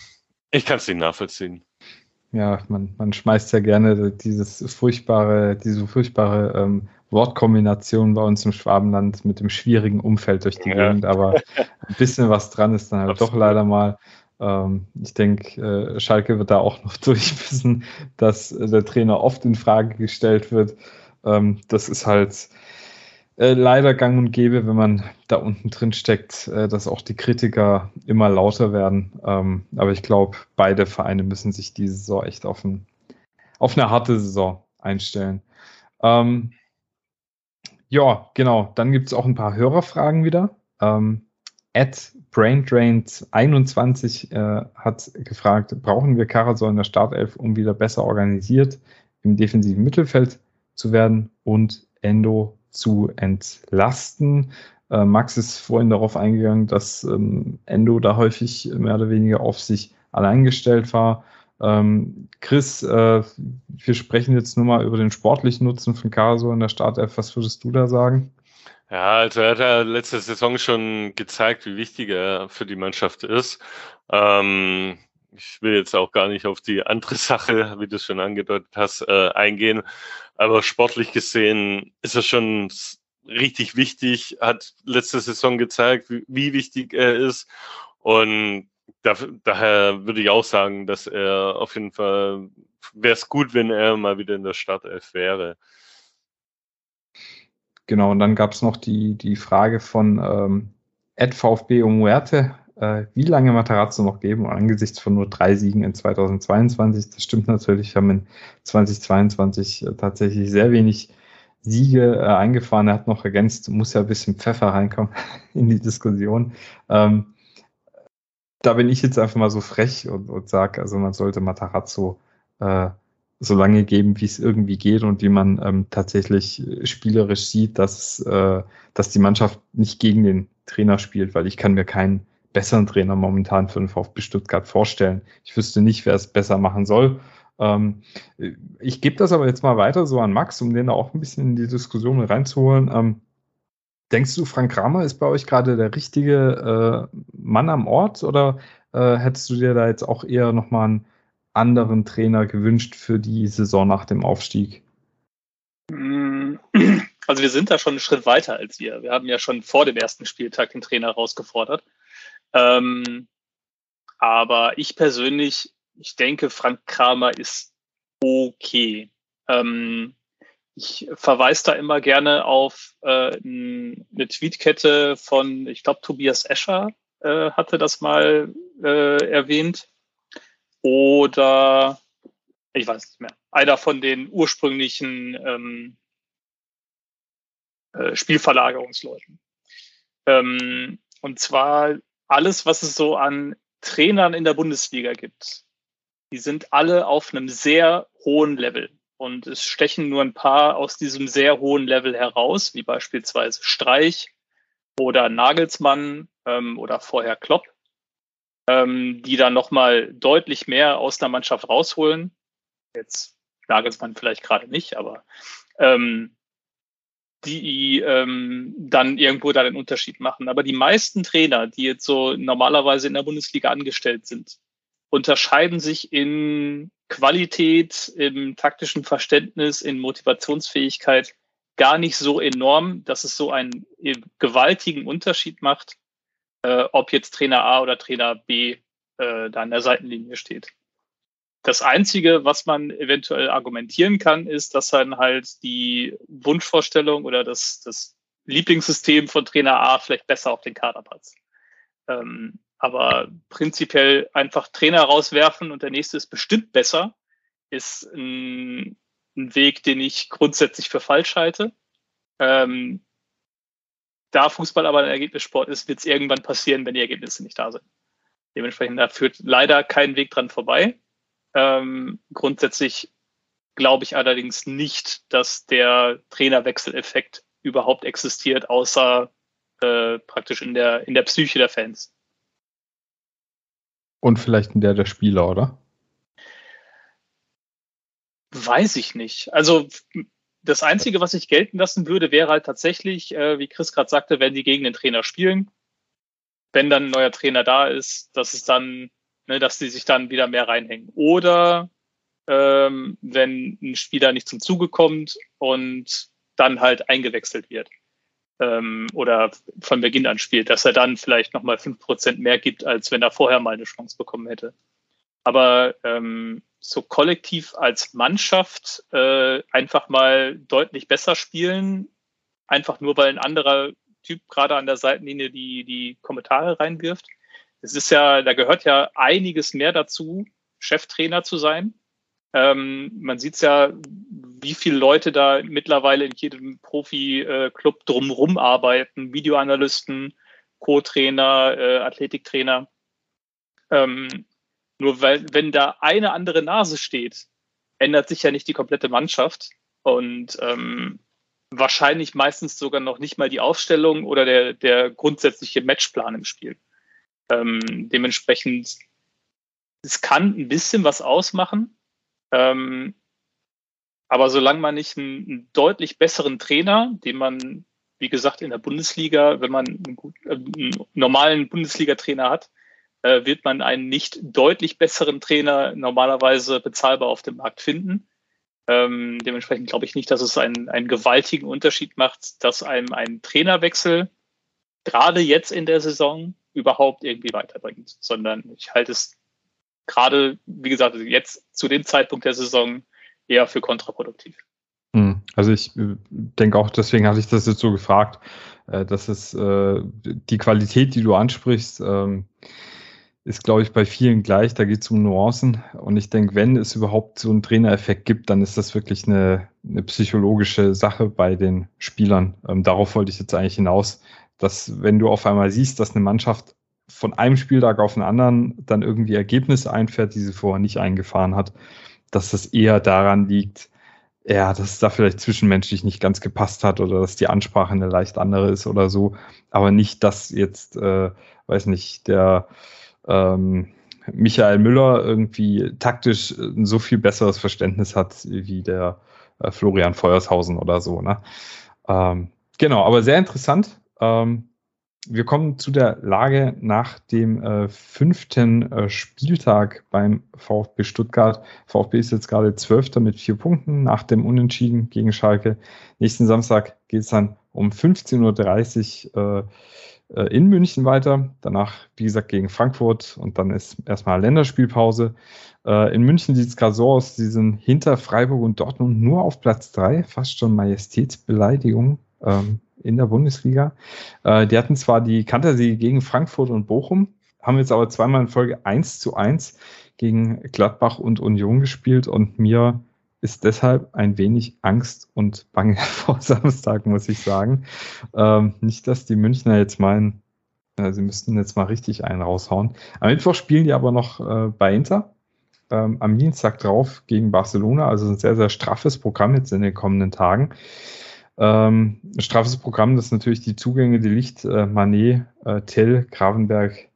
ich kann es nicht nachvollziehen. Ja, man, man schmeißt ja gerne dieses furchtbare, diese furchtbare ähm, Wortkombination bei uns im Schwabenland mit dem schwierigen Umfeld durch die ja. Gegend, aber *laughs* ein bisschen was dran ist dann halt Absolut. doch leider mal. Ähm, ich denke, äh, Schalke wird da auch noch *laughs* durchwissen, dass äh, der Trainer oft in Frage gestellt wird. Ähm, das ist halt äh, leider gang und gäbe, wenn man da unten drin steckt, äh, dass auch die Kritiker immer lauter werden. Ähm, aber ich glaube, beide Vereine müssen sich diese Saison echt auf, ein, auf eine harte Saison einstellen. Ähm, ja, genau. Dann gibt es auch ein paar Hörerfragen wieder. Ähm, at BrainDrained21 äh, hat gefragt, brauchen wir Karasor in der Startelf, um wieder besser organisiert im defensiven Mittelfeld zu werden und Endo zu entlasten? Äh, Max ist vorhin darauf eingegangen, dass ähm, Endo da häufig mehr oder weniger auf sich allein gestellt war. Ähm, Chris, äh, wir sprechen jetzt nur mal über den sportlichen Nutzen von Karasor in der Startelf. Was würdest du da sagen? Ja, also er hat ja letzte Saison schon gezeigt, wie wichtig er für die Mannschaft ist. Ähm, ich will jetzt auch gar nicht auf die andere *laughs* Sache, wie du es schon angedeutet hast, äh, eingehen. Aber sportlich gesehen ist er schon richtig wichtig, hat letzte Saison gezeigt, wie, wie wichtig er ist. Und da, daher würde ich auch sagen, dass er auf jeden Fall, wäre es gut, wenn er mal wieder in der Startelf wäre. Genau, und dann gab es noch die, die Frage von ähm, Ed VfB Umuerte, äh, wie lange Matarazzo noch geben angesichts von nur drei Siegen in 2022. Das stimmt natürlich, wir haben in 2022 äh, tatsächlich sehr wenig Siege äh, eingefahren. Er hat noch ergänzt, muss ja ein bisschen Pfeffer reinkommen *laughs* in die Diskussion. Ähm, da bin ich jetzt einfach mal so frech und, und sage, also man sollte Matarazzo äh, so lange geben, wie es irgendwie geht und wie man ähm, tatsächlich spielerisch sieht, dass, äh, dass die Mannschaft nicht gegen den Trainer spielt, weil ich kann mir keinen besseren Trainer momentan für den VfB Stuttgart vorstellen. Ich wüsste nicht, wer es besser machen soll. Ähm, ich gebe das aber jetzt mal weiter so an Max, um den da auch ein bisschen in die Diskussion reinzuholen. Ähm, denkst du, Frank Kramer ist bei euch gerade der richtige äh, Mann am Ort oder äh, hättest du dir da jetzt auch eher nochmal einen anderen Trainer gewünscht für die Saison nach dem Aufstieg? Mm, *clears throat* also wir sind da schon einen Schritt weiter als ihr. Wir haben ja schon vor dem ersten Spieltag den Trainer herausgefordert. Ähm, aber ich persönlich, ich denke, Frank Kramer ist okay. Ähm, ich verweise da immer gerne auf äh, eine Tweetkette von, ich glaube, Tobias Escher äh, hatte das mal äh, erwähnt oder ich weiß nicht mehr, einer von den ursprünglichen ähm, äh, Spielverlagerungsleuten. Ähm, und zwar alles, was es so an Trainern in der Bundesliga gibt, die sind alle auf einem sehr hohen Level. Und es stechen nur ein paar aus diesem sehr hohen Level heraus, wie beispielsweise Streich oder Nagelsmann ähm, oder vorher Klopp ähm, die dann nochmal deutlich mehr aus der Mannschaft rausholen. Jetzt Nagelsmann vielleicht gerade nicht, aber ähm, die ähm, dann irgendwo da den Unterschied machen. Aber die meisten Trainer, die jetzt so normalerweise in der Bundesliga angestellt sind, unterscheiden sich in Qualität, im taktischen Verständnis, in Motivationsfähigkeit gar nicht so enorm, dass es so einen gewaltigen Unterschied macht, äh, ob jetzt Trainer A oder Trainer B äh, da an der Seitenlinie steht. Das Einzige, was man eventuell argumentieren kann, ist, dass dann halt die Wunschvorstellung oder das, das Lieblingssystem von Trainer A vielleicht besser auf den Kader passt. Ähm, aber prinzipiell einfach Trainer rauswerfen und der nächste ist bestimmt besser, ist ein, ein Weg, den ich grundsätzlich für falsch halte. Ähm, da Fußball aber ein Ergebnissport ist, wird es irgendwann passieren, wenn die Ergebnisse nicht da sind. Dementsprechend, da führt leider kein Weg dran vorbei. Ähm, grundsätzlich glaube ich allerdings nicht, dass der Trainerwechseleffekt überhaupt existiert, außer äh, praktisch in der, in der Psyche der Fans. Und vielleicht in der der Spieler, oder? Weiß ich nicht. Also das Einzige, was ich gelten lassen würde, wäre halt tatsächlich, äh, wie Chris gerade sagte, wenn die gegen den Trainer spielen, wenn dann ein neuer Trainer da ist, dass es dann, ne, dass die sich dann wieder mehr reinhängen. Oder ähm, wenn ein Spieler nicht zum Zuge kommt und dann halt eingewechselt wird ähm, oder von Beginn an spielt, dass er dann vielleicht nochmal fünf Prozent mehr gibt, als wenn er vorher mal eine Chance bekommen hätte. Aber ähm, so kollektiv als Mannschaft äh, einfach mal deutlich besser spielen, einfach nur weil ein anderer Typ gerade an der Seitenlinie die, die Kommentare reinwirft. Es ist ja, da gehört ja einiges mehr dazu, Cheftrainer zu sein. Ähm, man sieht ja, wie viele Leute da mittlerweile in jedem Profi-Club drumherum arbeiten, Videoanalysten, Co-Trainer, äh, Athletiktrainer. Ähm, nur weil, wenn da eine andere Nase steht, ändert sich ja nicht die komplette Mannschaft. Und ähm, wahrscheinlich meistens sogar noch nicht mal die Aufstellung oder der, der grundsätzliche Matchplan im Spiel. Ähm, dementsprechend, es kann ein bisschen was ausmachen. Ähm, aber solange man nicht einen, einen, deutlich besseren Trainer, den man, wie gesagt, in der Bundesliga, wenn man einen, gut, äh, einen normalen Bundesliga-Trainer hat, äh, wird man einen nicht deutlich besseren Trainer normalerweise bezahlbar auf dem Markt finden. Ähm, dementsprechend glaube ich nicht, dass es einen, einen gewaltigen Unterschied macht, dass einem ein Trainerwechsel gerade jetzt in der Saison überhaupt irgendwie weiterbringt, sondern ich halte es gerade, wie gesagt, jetzt zu dem Zeitpunkt der Saison eher für kontraproduktiv. Hm, also ich äh, denke auch, deswegen hatte ich das jetzt so gefragt, äh, dass es äh, die Qualität, die du ansprichst, ähm, ist, glaube ich, bei vielen gleich. Da geht es um Nuancen. Und ich denke, wenn es überhaupt so einen Trainereffekt gibt, dann ist das wirklich eine, eine psychologische Sache bei den Spielern. Ähm, darauf wollte ich jetzt eigentlich hinaus, dass wenn du auf einmal siehst, dass eine Mannschaft von einem Spieltag auf den anderen dann irgendwie Ergebnisse einfährt, die sie vorher nicht eingefahren hat, dass das eher daran liegt, ja, dass es da vielleicht zwischenmenschlich nicht ganz gepasst hat oder dass die Ansprache eine leicht andere ist oder so, aber nicht, dass jetzt, äh, weiß nicht, der ähm, Michael Müller irgendwie taktisch ein so viel besseres Verständnis hat wie der äh, Florian Feuershausen oder so. Ne? Ähm, genau, aber sehr interessant. Ähm, wir kommen zu der Lage nach dem äh, fünften äh, Spieltag beim VfB Stuttgart. VfB ist jetzt gerade Zwölfter mit vier Punkten nach dem Unentschieden gegen Schalke. Nächsten Samstag geht es dann um 15.30 Uhr äh, äh, in München weiter. Danach, wie gesagt, gegen Frankfurt und dann ist erstmal Länderspielpause. Äh, in München sieht es gerade so aus, sie sind hinter Freiburg und Dortmund nur auf Platz drei, fast schon Majestätsbeleidigung ähm, in der Bundesliga. Äh, die hatten zwar die Kantersiege gegen Frankfurt und Bochum, haben jetzt aber zweimal in Folge 1 zu 1 gegen Gladbach und Union gespielt und mir ist deshalb ein wenig Angst und Bange *laughs* vor Samstag, muss ich sagen. Ähm, nicht, dass die Münchner jetzt meinen, äh, sie müssten jetzt mal richtig einen raushauen. Am Mittwoch spielen die aber noch äh, bei Inter. Ähm, am Dienstag drauf gegen Barcelona, also ein sehr, sehr straffes Programm jetzt in den kommenden Tagen. Ähm, straffes Programm, das natürlich die Zugänge, die Licht, äh, Manet, äh, Tell, Gravenberg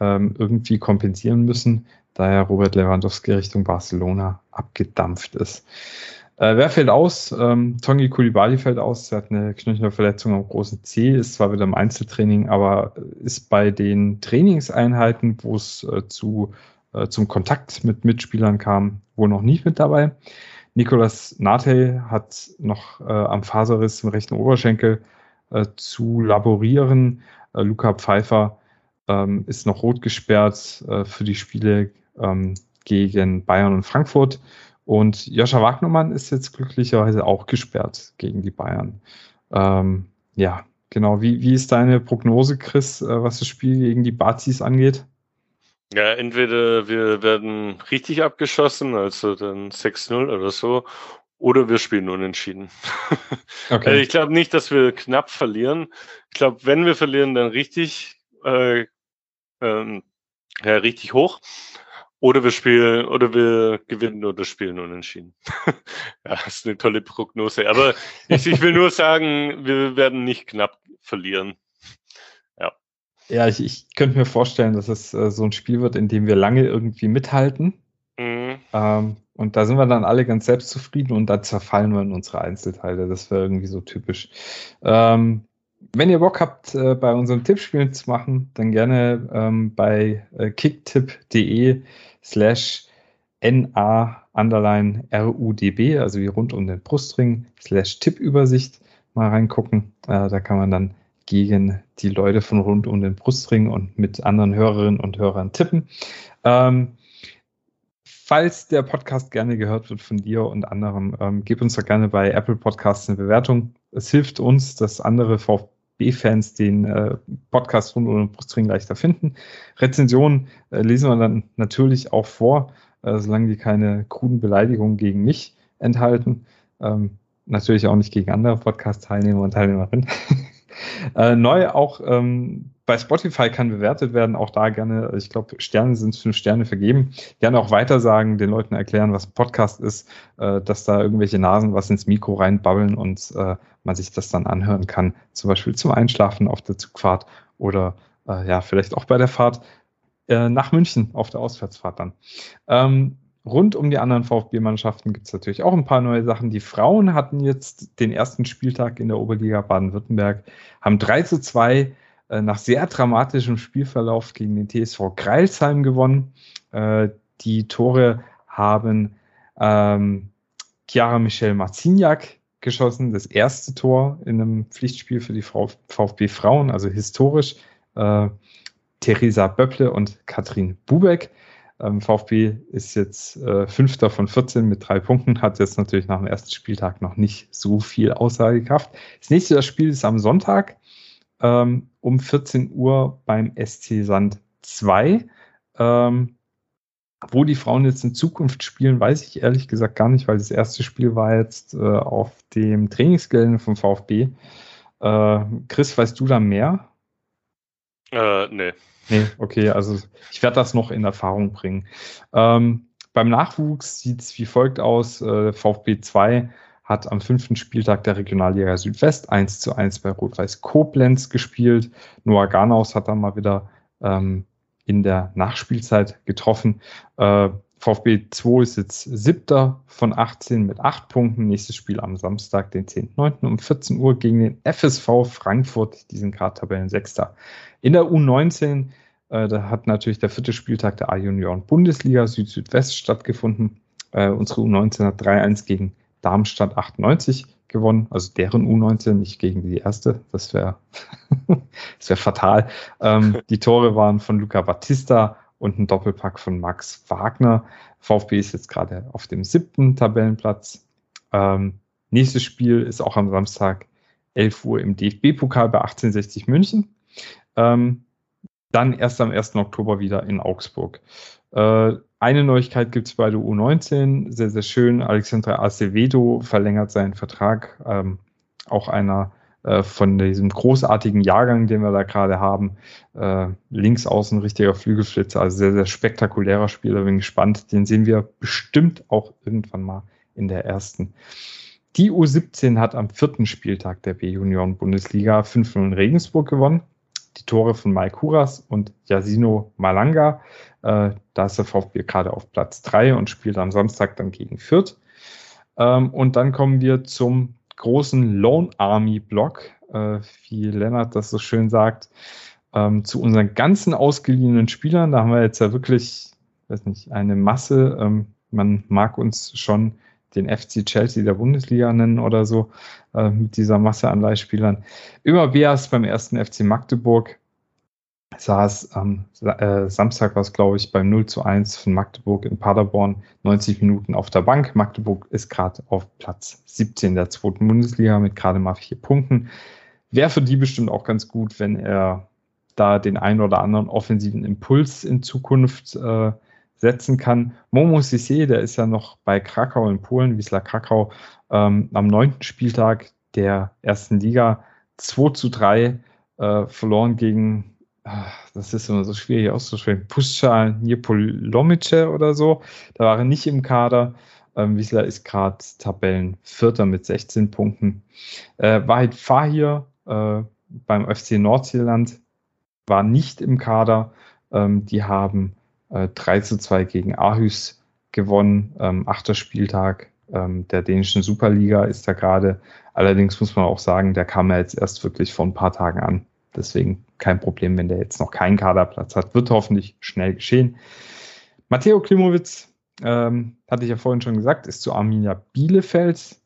ähm, irgendwie kompensieren müssen daher Robert Lewandowski Richtung Barcelona abgedampft ist. Äh, wer fällt aus? Ähm, Tongi Kulibali fällt aus. Er hat eine Knöchelverletzung am großen C, ist zwar wieder im Einzeltraining, aber ist bei den Trainingseinheiten, wo es äh, zu, äh, zum Kontakt mit Mitspielern kam, wohl noch nicht mit dabei. Nicolas Nate hat noch äh, am Faserriss im rechten Oberschenkel äh, zu laborieren. Äh, Luca Pfeiffer ähm, ist noch rot gesperrt äh, für die Spiele ähm, gegen Bayern und Frankfurt. Und Joscha Wagnermann ist jetzt glücklicherweise auch gesperrt gegen die Bayern. Ähm, ja, genau. Wie, wie ist deine Prognose, Chris, äh, was das Spiel gegen die Bazis angeht? Ja, entweder wir werden richtig abgeschossen, also dann 6-0 oder so, oder wir spielen unentschieden. *laughs* Okay. Also ich glaube nicht, dass wir knapp verlieren. Ich glaube, wenn wir verlieren, dann richtig, äh, ähm, ja, richtig hoch. Oder wir spielen, oder wir gewinnen oder spielen unentschieden. *laughs* ja, das ist eine tolle Prognose. Aber ich, ich will nur sagen, wir werden nicht knapp verlieren. Ja, ich, ich könnte mir vorstellen, dass es äh, so ein Spiel wird, in dem wir lange irgendwie mithalten. Mhm. Ähm, und da sind wir dann alle ganz selbstzufrieden und dann zerfallen wir in unsere Einzelteile. Das wäre irgendwie so typisch. Ähm, wenn ihr Bock habt, äh, bei unseren Tippspielen zu machen, dann gerne ähm, bei äh, kicktipp.de slash na underline rudb, also wie rund um den Brustring, slash Tippübersicht mal reingucken. Äh, da kann man dann gegen die Leute von rund um den Brustring und mit anderen Hörerinnen und Hörern tippen. Ähm, falls der Podcast gerne gehört wird von dir und anderen, ähm, gib uns doch gerne bei Apple Podcasts eine Bewertung. Es hilft uns, dass andere VfB-Fans den äh, Podcast rund um den Brustring leichter finden. Rezensionen äh, lesen wir dann natürlich auch vor, äh, solange die keine kruden Beleidigungen gegen mich enthalten. Ähm, natürlich auch nicht gegen andere Podcast-Teilnehmer und Teilnehmerinnen. *laughs* Äh, neu auch ähm, bei Spotify kann bewertet werden, auch da gerne, ich glaube, Sterne sind fünf Sterne vergeben. Gerne auch weitersagen, den Leuten erklären, was ein Podcast ist, äh, dass da irgendwelche Nasen was ins Mikro reinbabbeln und äh, man sich das dann anhören kann, zum Beispiel zum Einschlafen auf der Zugfahrt oder äh, ja, vielleicht auch bei der Fahrt äh, nach München auf der Auswärtsfahrt dann. Ähm, Rund um die anderen VfB-Mannschaften gibt es natürlich auch ein paar neue Sachen. Die Frauen hatten jetzt den ersten Spieltag in der Oberliga Baden-Württemberg, haben 3 zu 2 äh, nach sehr dramatischem Spielverlauf gegen den TSV Greilsheim gewonnen. Äh, die Tore haben ähm, Chiara Michelle Marciniak geschossen, das erste Tor in einem Pflichtspiel für die VfB Frauen, also historisch. Äh, Theresa Böpple und Katrin Bubeck VfB ist jetzt äh, Fünfter von 14 mit drei Punkten, hat jetzt natürlich nach dem ersten Spieltag noch nicht so viel Aussagekraft. Das nächste Spiel ist am Sonntag ähm, um 14 Uhr beim SC Sand 2. Ähm, wo die Frauen jetzt in Zukunft spielen, weiß ich ehrlich gesagt gar nicht, weil das erste Spiel war jetzt äh, auf dem Trainingsgelände vom VfB. Äh, Chris, weißt du da mehr? Äh, nee. Nee, okay, also ich werde das noch in Erfahrung bringen. Ähm, beim Nachwuchs sieht es wie folgt aus. Äh, VfB 2 hat am fünften Spieltag der Regionalliga Südwest 1 zu 1 bei Rot-Weiß Koblenz gespielt. Noah Garnaus hat dann mal wieder ähm, in der Nachspielzeit getroffen. Äh, VfB 2 ist jetzt siebter von 18 mit acht Punkten. Nächstes Spiel am Samstag, den 10.9. um 14 Uhr gegen den FSV Frankfurt. Die sind gerade Tabellensechster. In der U19, äh, da hat natürlich der vierte Spieltag der A-Junioren Bundesliga Süd-Südwest stattgefunden. Äh, unsere U19 hat 3-1 gegen Darmstadt 98 gewonnen, also deren U19, nicht gegen die erste. Das wäre *laughs* das wär fatal. Ähm, die Tore waren von Luca Battista und ein Doppelpack von Max Wagner. VfB ist jetzt gerade auf dem siebten Tabellenplatz. Ähm, nächstes Spiel ist auch am Samstag 11 Uhr im DFB-Pokal bei 1860 München. Ähm, dann erst am 1. Oktober wieder in Augsburg. Äh, eine Neuigkeit gibt es bei der U19, sehr, sehr schön. Alexandra Acevedo verlängert seinen Vertrag. Ähm, auch einer äh, von diesem großartigen Jahrgang, den wir da gerade haben. Äh, links außen richtiger Flügelflitzer, also sehr, sehr spektakulärer Spieler. Bin gespannt. Den sehen wir bestimmt auch irgendwann mal in der ersten. Die U17 hat am vierten Spieltag der B-Junioren-Bundesliga 5 in Regensburg gewonnen. Die Tore von Mike Huras und Yasino Malanga. Äh, da ist der VfB gerade auf Platz 3 und spielt am Samstag dann gegen Fürth. Ähm, und dann kommen wir zum großen Lone Army Block, äh, wie Lennart das so schön sagt, ähm, zu unseren ganzen ausgeliehenen Spielern. Da haben wir jetzt ja wirklich, weiß nicht, eine Masse. Ähm, man mag uns schon den FC Chelsea der Bundesliga nennen oder so, äh, mit dieser Masse an Leihspielern. Über Beas beim ersten FC Magdeburg saß am äh, Samstag, was glaube ich, beim 0 zu 1 von Magdeburg in Paderborn 90 Minuten auf der Bank. Magdeburg ist gerade auf Platz 17 der zweiten Bundesliga mit gerade mal vier Punkten. Wäre für die bestimmt auch ganz gut, wenn er da den einen oder anderen offensiven Impuls in Zukunft äh, setzen kann. Momo Sissé, der ist ja noch bei Krakau in Polen, Wisla Krakau, ähm, am neunten Spieltag der ersten Liga 2 zu 3 äh, verloren gegen, ach, das ist immer so schwierig auszusprechen, Puscha Niepolomice oder so. Da war er nicht im Kader. Ähm, Wiesler ist gerade Tabellenvierter mit 16 Punkten. Äh, Wahid Fahir äh, beim FC Nordseeland war nicht im Kader. Ähm, die haben äh, 3 zu 2 gegen Aarhus gewonnen. Ähm, achter Spieltag ähm, der dänischen Superliga ist da gerade. Allerdings muss man auch sagen, der kam ja jetzt erst wirklich vor ein paar Tagen an. Deswegen kein Problem, wenn der jetzt noch keinen Kaderplatz hat. Wird hoffentlich schnell geschehen. Matteo Klimowitz, ähm, hatte ich ja vorhin schon gesagt, ist zu Arminia Bielefeld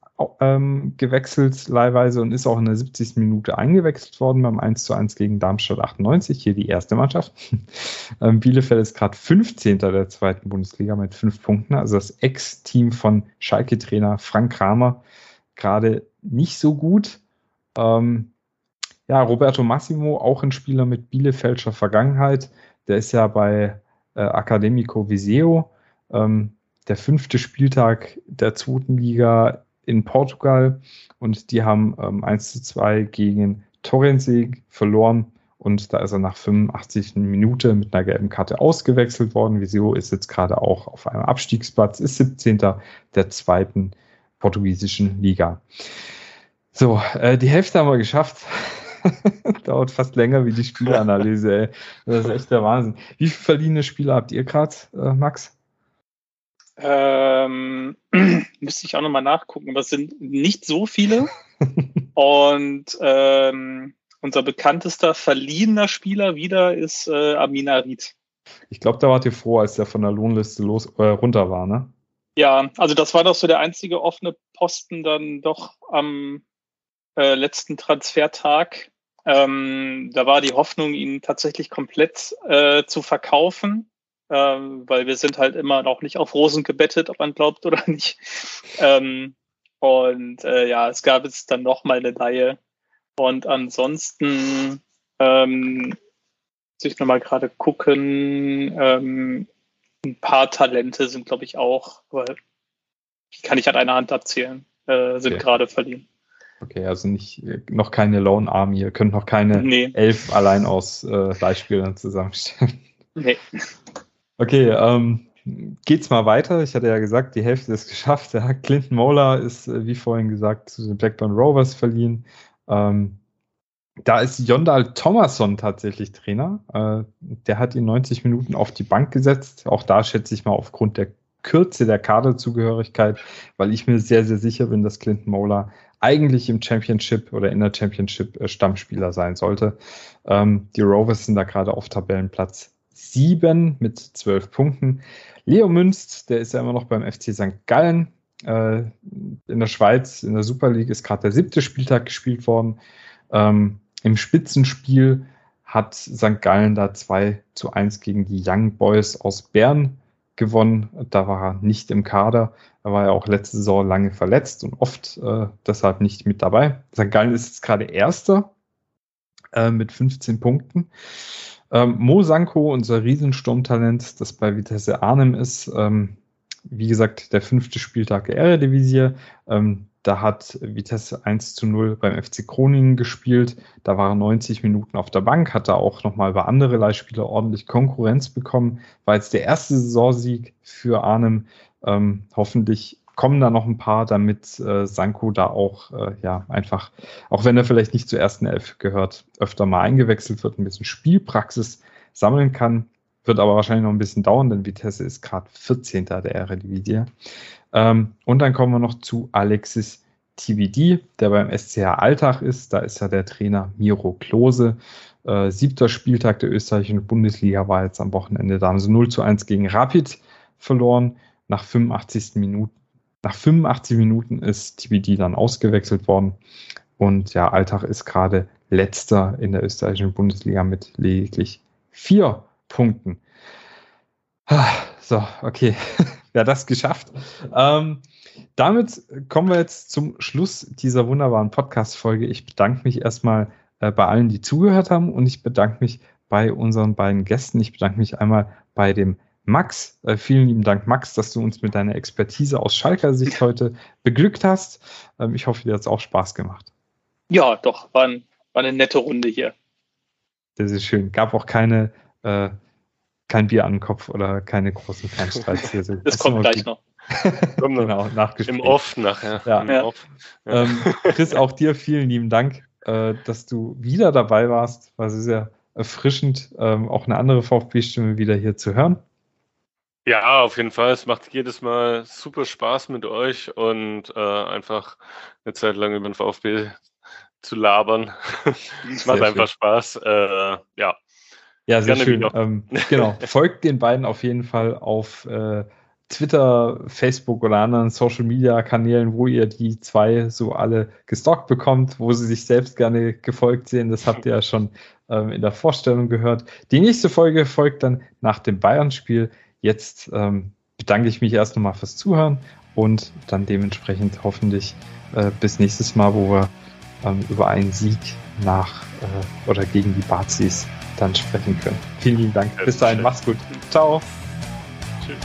ähm, gewechselt leihweise und ist auch in der 70. Minute eingewechselt worden beim 1 zu 1 gegen Darmstadt 98, hier die erste Mannschaft. *laughs* ähm, Bielefeld ist gerade 15. der zweiten Bundesliga mit fünf Punkten, also das Ex-Team von Schalke-Trainer Frank Kramer gerade nicht so gut. Ähm, ja, Roberto Massimo, auch ein Spieler mit Bielefeldscher Vergangenheit, der ist ja bei äh, Academico Viseo, ähm, der fünfte Spieltag der zweiten Liga in Portugal und die haben ähm, 1 zu 2 gegen Torrensee verloren und da ist er nach 85 Minuten mit einer gelben Karte ausgewechselt worden. Visio ist jetzt gerade auch auf einem Abstiegsplatz, ist 17. der zweiten portugiesischen Liga. So, äh, die Hälfte haben wir geschafft. *laughs* Dauert fast länger wie die Spielanalyse, ey. Das ist echt der Wahnsinn. Wie viele verliehene Spieler habt ihr gerade, äh, Max? Ähm, *clears throat* müsste ich auch nochmal nachgucken, aber es sind nicht so viele. *laughs* Und ähm, unser bekanntester verliehener Spieler wieder ist äh, Amina Ried. Ich glaube, da wart ihr froh, als der von der Lohnliste los, äh, runter war, ne? Ja, also das war doch so der einzige offene Posten dann doch am äh, letzten Transfertag. Ähm, da war die Hoffnung, ihn tatsächlich komplett äh, zu verkaufen ähm, weil wir sind halt immer noch nicht auf Rosen gebettet, ob man glaubt oder *laughs* nicht. Ähm, und äh, ja, es gab jetzt dann noch mal eine Laie. Und ansonsten ähm, muss ich nochmal gerade gucken. Ähm, ein paar Talente sind, glaube ich, auch, weil die kann ich an einer Hand abzählen, äh, sind okay. gerade verliehen. Okay, also nicht noch keine Lone Army, ihr könnt noch keine nee. elf allein aus äh, Beispielern zusammenstellen. Nee. Okay, ähm, geht's mal weiter. Ich hatte ja gesagt, die Hälfte ist geschafft. Ja, Clinton Mola ist, äh, wie vorhin gesagt, zu den Blackburn Rovers verliehen. Ähm, da ist Jondal Thomasson tatsächlich Trainer. Äh, der hat ihn 90 Minuten auf die Bank gesetzt. Auch da schätze ich mal aufgrund der Kürze der Kaderzugehörigkeit, weil ich mir sehr, sehr sicher bin, dass Clinton Mola eigentlich im Championship oder in der Championship äh, Stammspieler sein sollte. Ähm, die Rovers sind da gerade auf Tabellenplatz 7 mit 12 Punkten. Leo Münst, der ist ja immer noch beim FC St. Gallen. Äh, in der Schweiz, in der Super League, ist gerade der siebte Spieltag gespielt worden. Ähm, Im Spitzenspiel hat St. Gallen da 2 zu 1 gegen die Young Boys aus Bern gewonnen. Da war er nicht im Kader. Er war ja auch letzte Saison lange verletzt und oft äh, deshalb nicht mit dabei. St. Gallen ist jetzt gerade Erster äh, mit 15 Punkten. Ähm, Mo Sanko, unser Riesensturmtalent, das bei Vitesse Arnhem ist, ähm, wie gesagt, der fünfte Spieltag der Eredivisie. Ähm, da hat Vitesse 1 zu 0 beim FC Groningen gespielt. Da war er 90 Minuten auf der Bank, hat da auch nochmal bei andere Leihspieler ordentlich Konkurrenz bekommen. War jetzt der erste Saisonsieg für Arnhem. Ähm, hoffentlich kommen da noch ein paar, damit äh, Sanko da auch, äh, ja, einfach, auch wenn er vielleicht nicht zur ersten Elf gehört, öfter mal eingewechselt wird, ein bisschen Spielpraxis sammeln kann. Wird aber wahrscheinlich noch ein bisschen dauern, denn Vitesse ist gerade 14. der Eredivisie. Ähm, und dann kommen wir noch zu Alexis TBD, der beim SCH Alltag ist. Da ist ja der Trainer Miro Klose. Äh, siebter Spieltag der österreichischen Bundesliga war jetzt am Wochenende. Da haben sie 0 zu 1 gegen Rapid verloren. Nach 85. Minuten nach 85 Minuten ist TBD dann ausgewechselt worden. Und ja, Alltag ist gerade letzter in der österreichischen Bundesliga mit lediglich vier Punkten. So, okay. *laughs* Wer das geschafft? Ähm, damit kommen wir jetzt zum Schluss dieser wunderbaren Podcast-Folge. Ich bedanke mich erstmal äh, bei allen, die zugehört haben und ich bedanke mich bei unseren beiden Gästen. Ich bedanke mich einmal bei dem Max. Äh, vielen lieben Dank, Max, dass du uns mit deiner Expertise aus Schalker Sicht heute beglückt hast. Ähm, ich hoffe, dir hat es auch Spaß gemacht. Ja, doch, war, ein, war, eine nette Runde hier. Das ist schön. Gab auch keine, äh, kein Bier an den Kopf oder keine großen Fernstreits hier. *laughs* das, das kommt gleich noch. *laughs* genau, nachgespielt. Im Off nachher. Ja. ja. Off. ja. Ähm, Chris, auch dir vielen lieben Dank, äh, dass du wieder dabei warst. War sehr erfrischend, ähm, auch eine andere VfB-Stimme wieder hier zu hören. Ja, auf jeden Fall. Es macht jedes Mal super Spaß mit euch und äh, einfach eine Zeit lang über den VfB zu labern. *laughs* Es macht einfach schön. Spaß. Äh, ja. Ja, sehr Gerne schön. Ähm, *laughs* genau. Folgt den beiden auf jeden Fall auf äh, Twitter, Facebook oder anderen Social Media Kanälen, wo ihr die zwei so alle gestalkt bekommt, wo sie sich selbst gerne gefolgt sehen. Das habt ihr ja schon ähm, in der Vorstellung gehört. Die nächste Folge folgt dann nach dem Bayern-Spiel. Jetzt ähm, bedanke ich mich erst nochmal fürs Zuhören und dann dementsprechend hoffentlich äh, bis nächstes Mal, wo wir ähm, über einen Sieg nach äh, oder gegen die Bazis dann sprechen können. Vielen lieben Dank. Bis dahin, mach's gut. Ciao. Tschüss.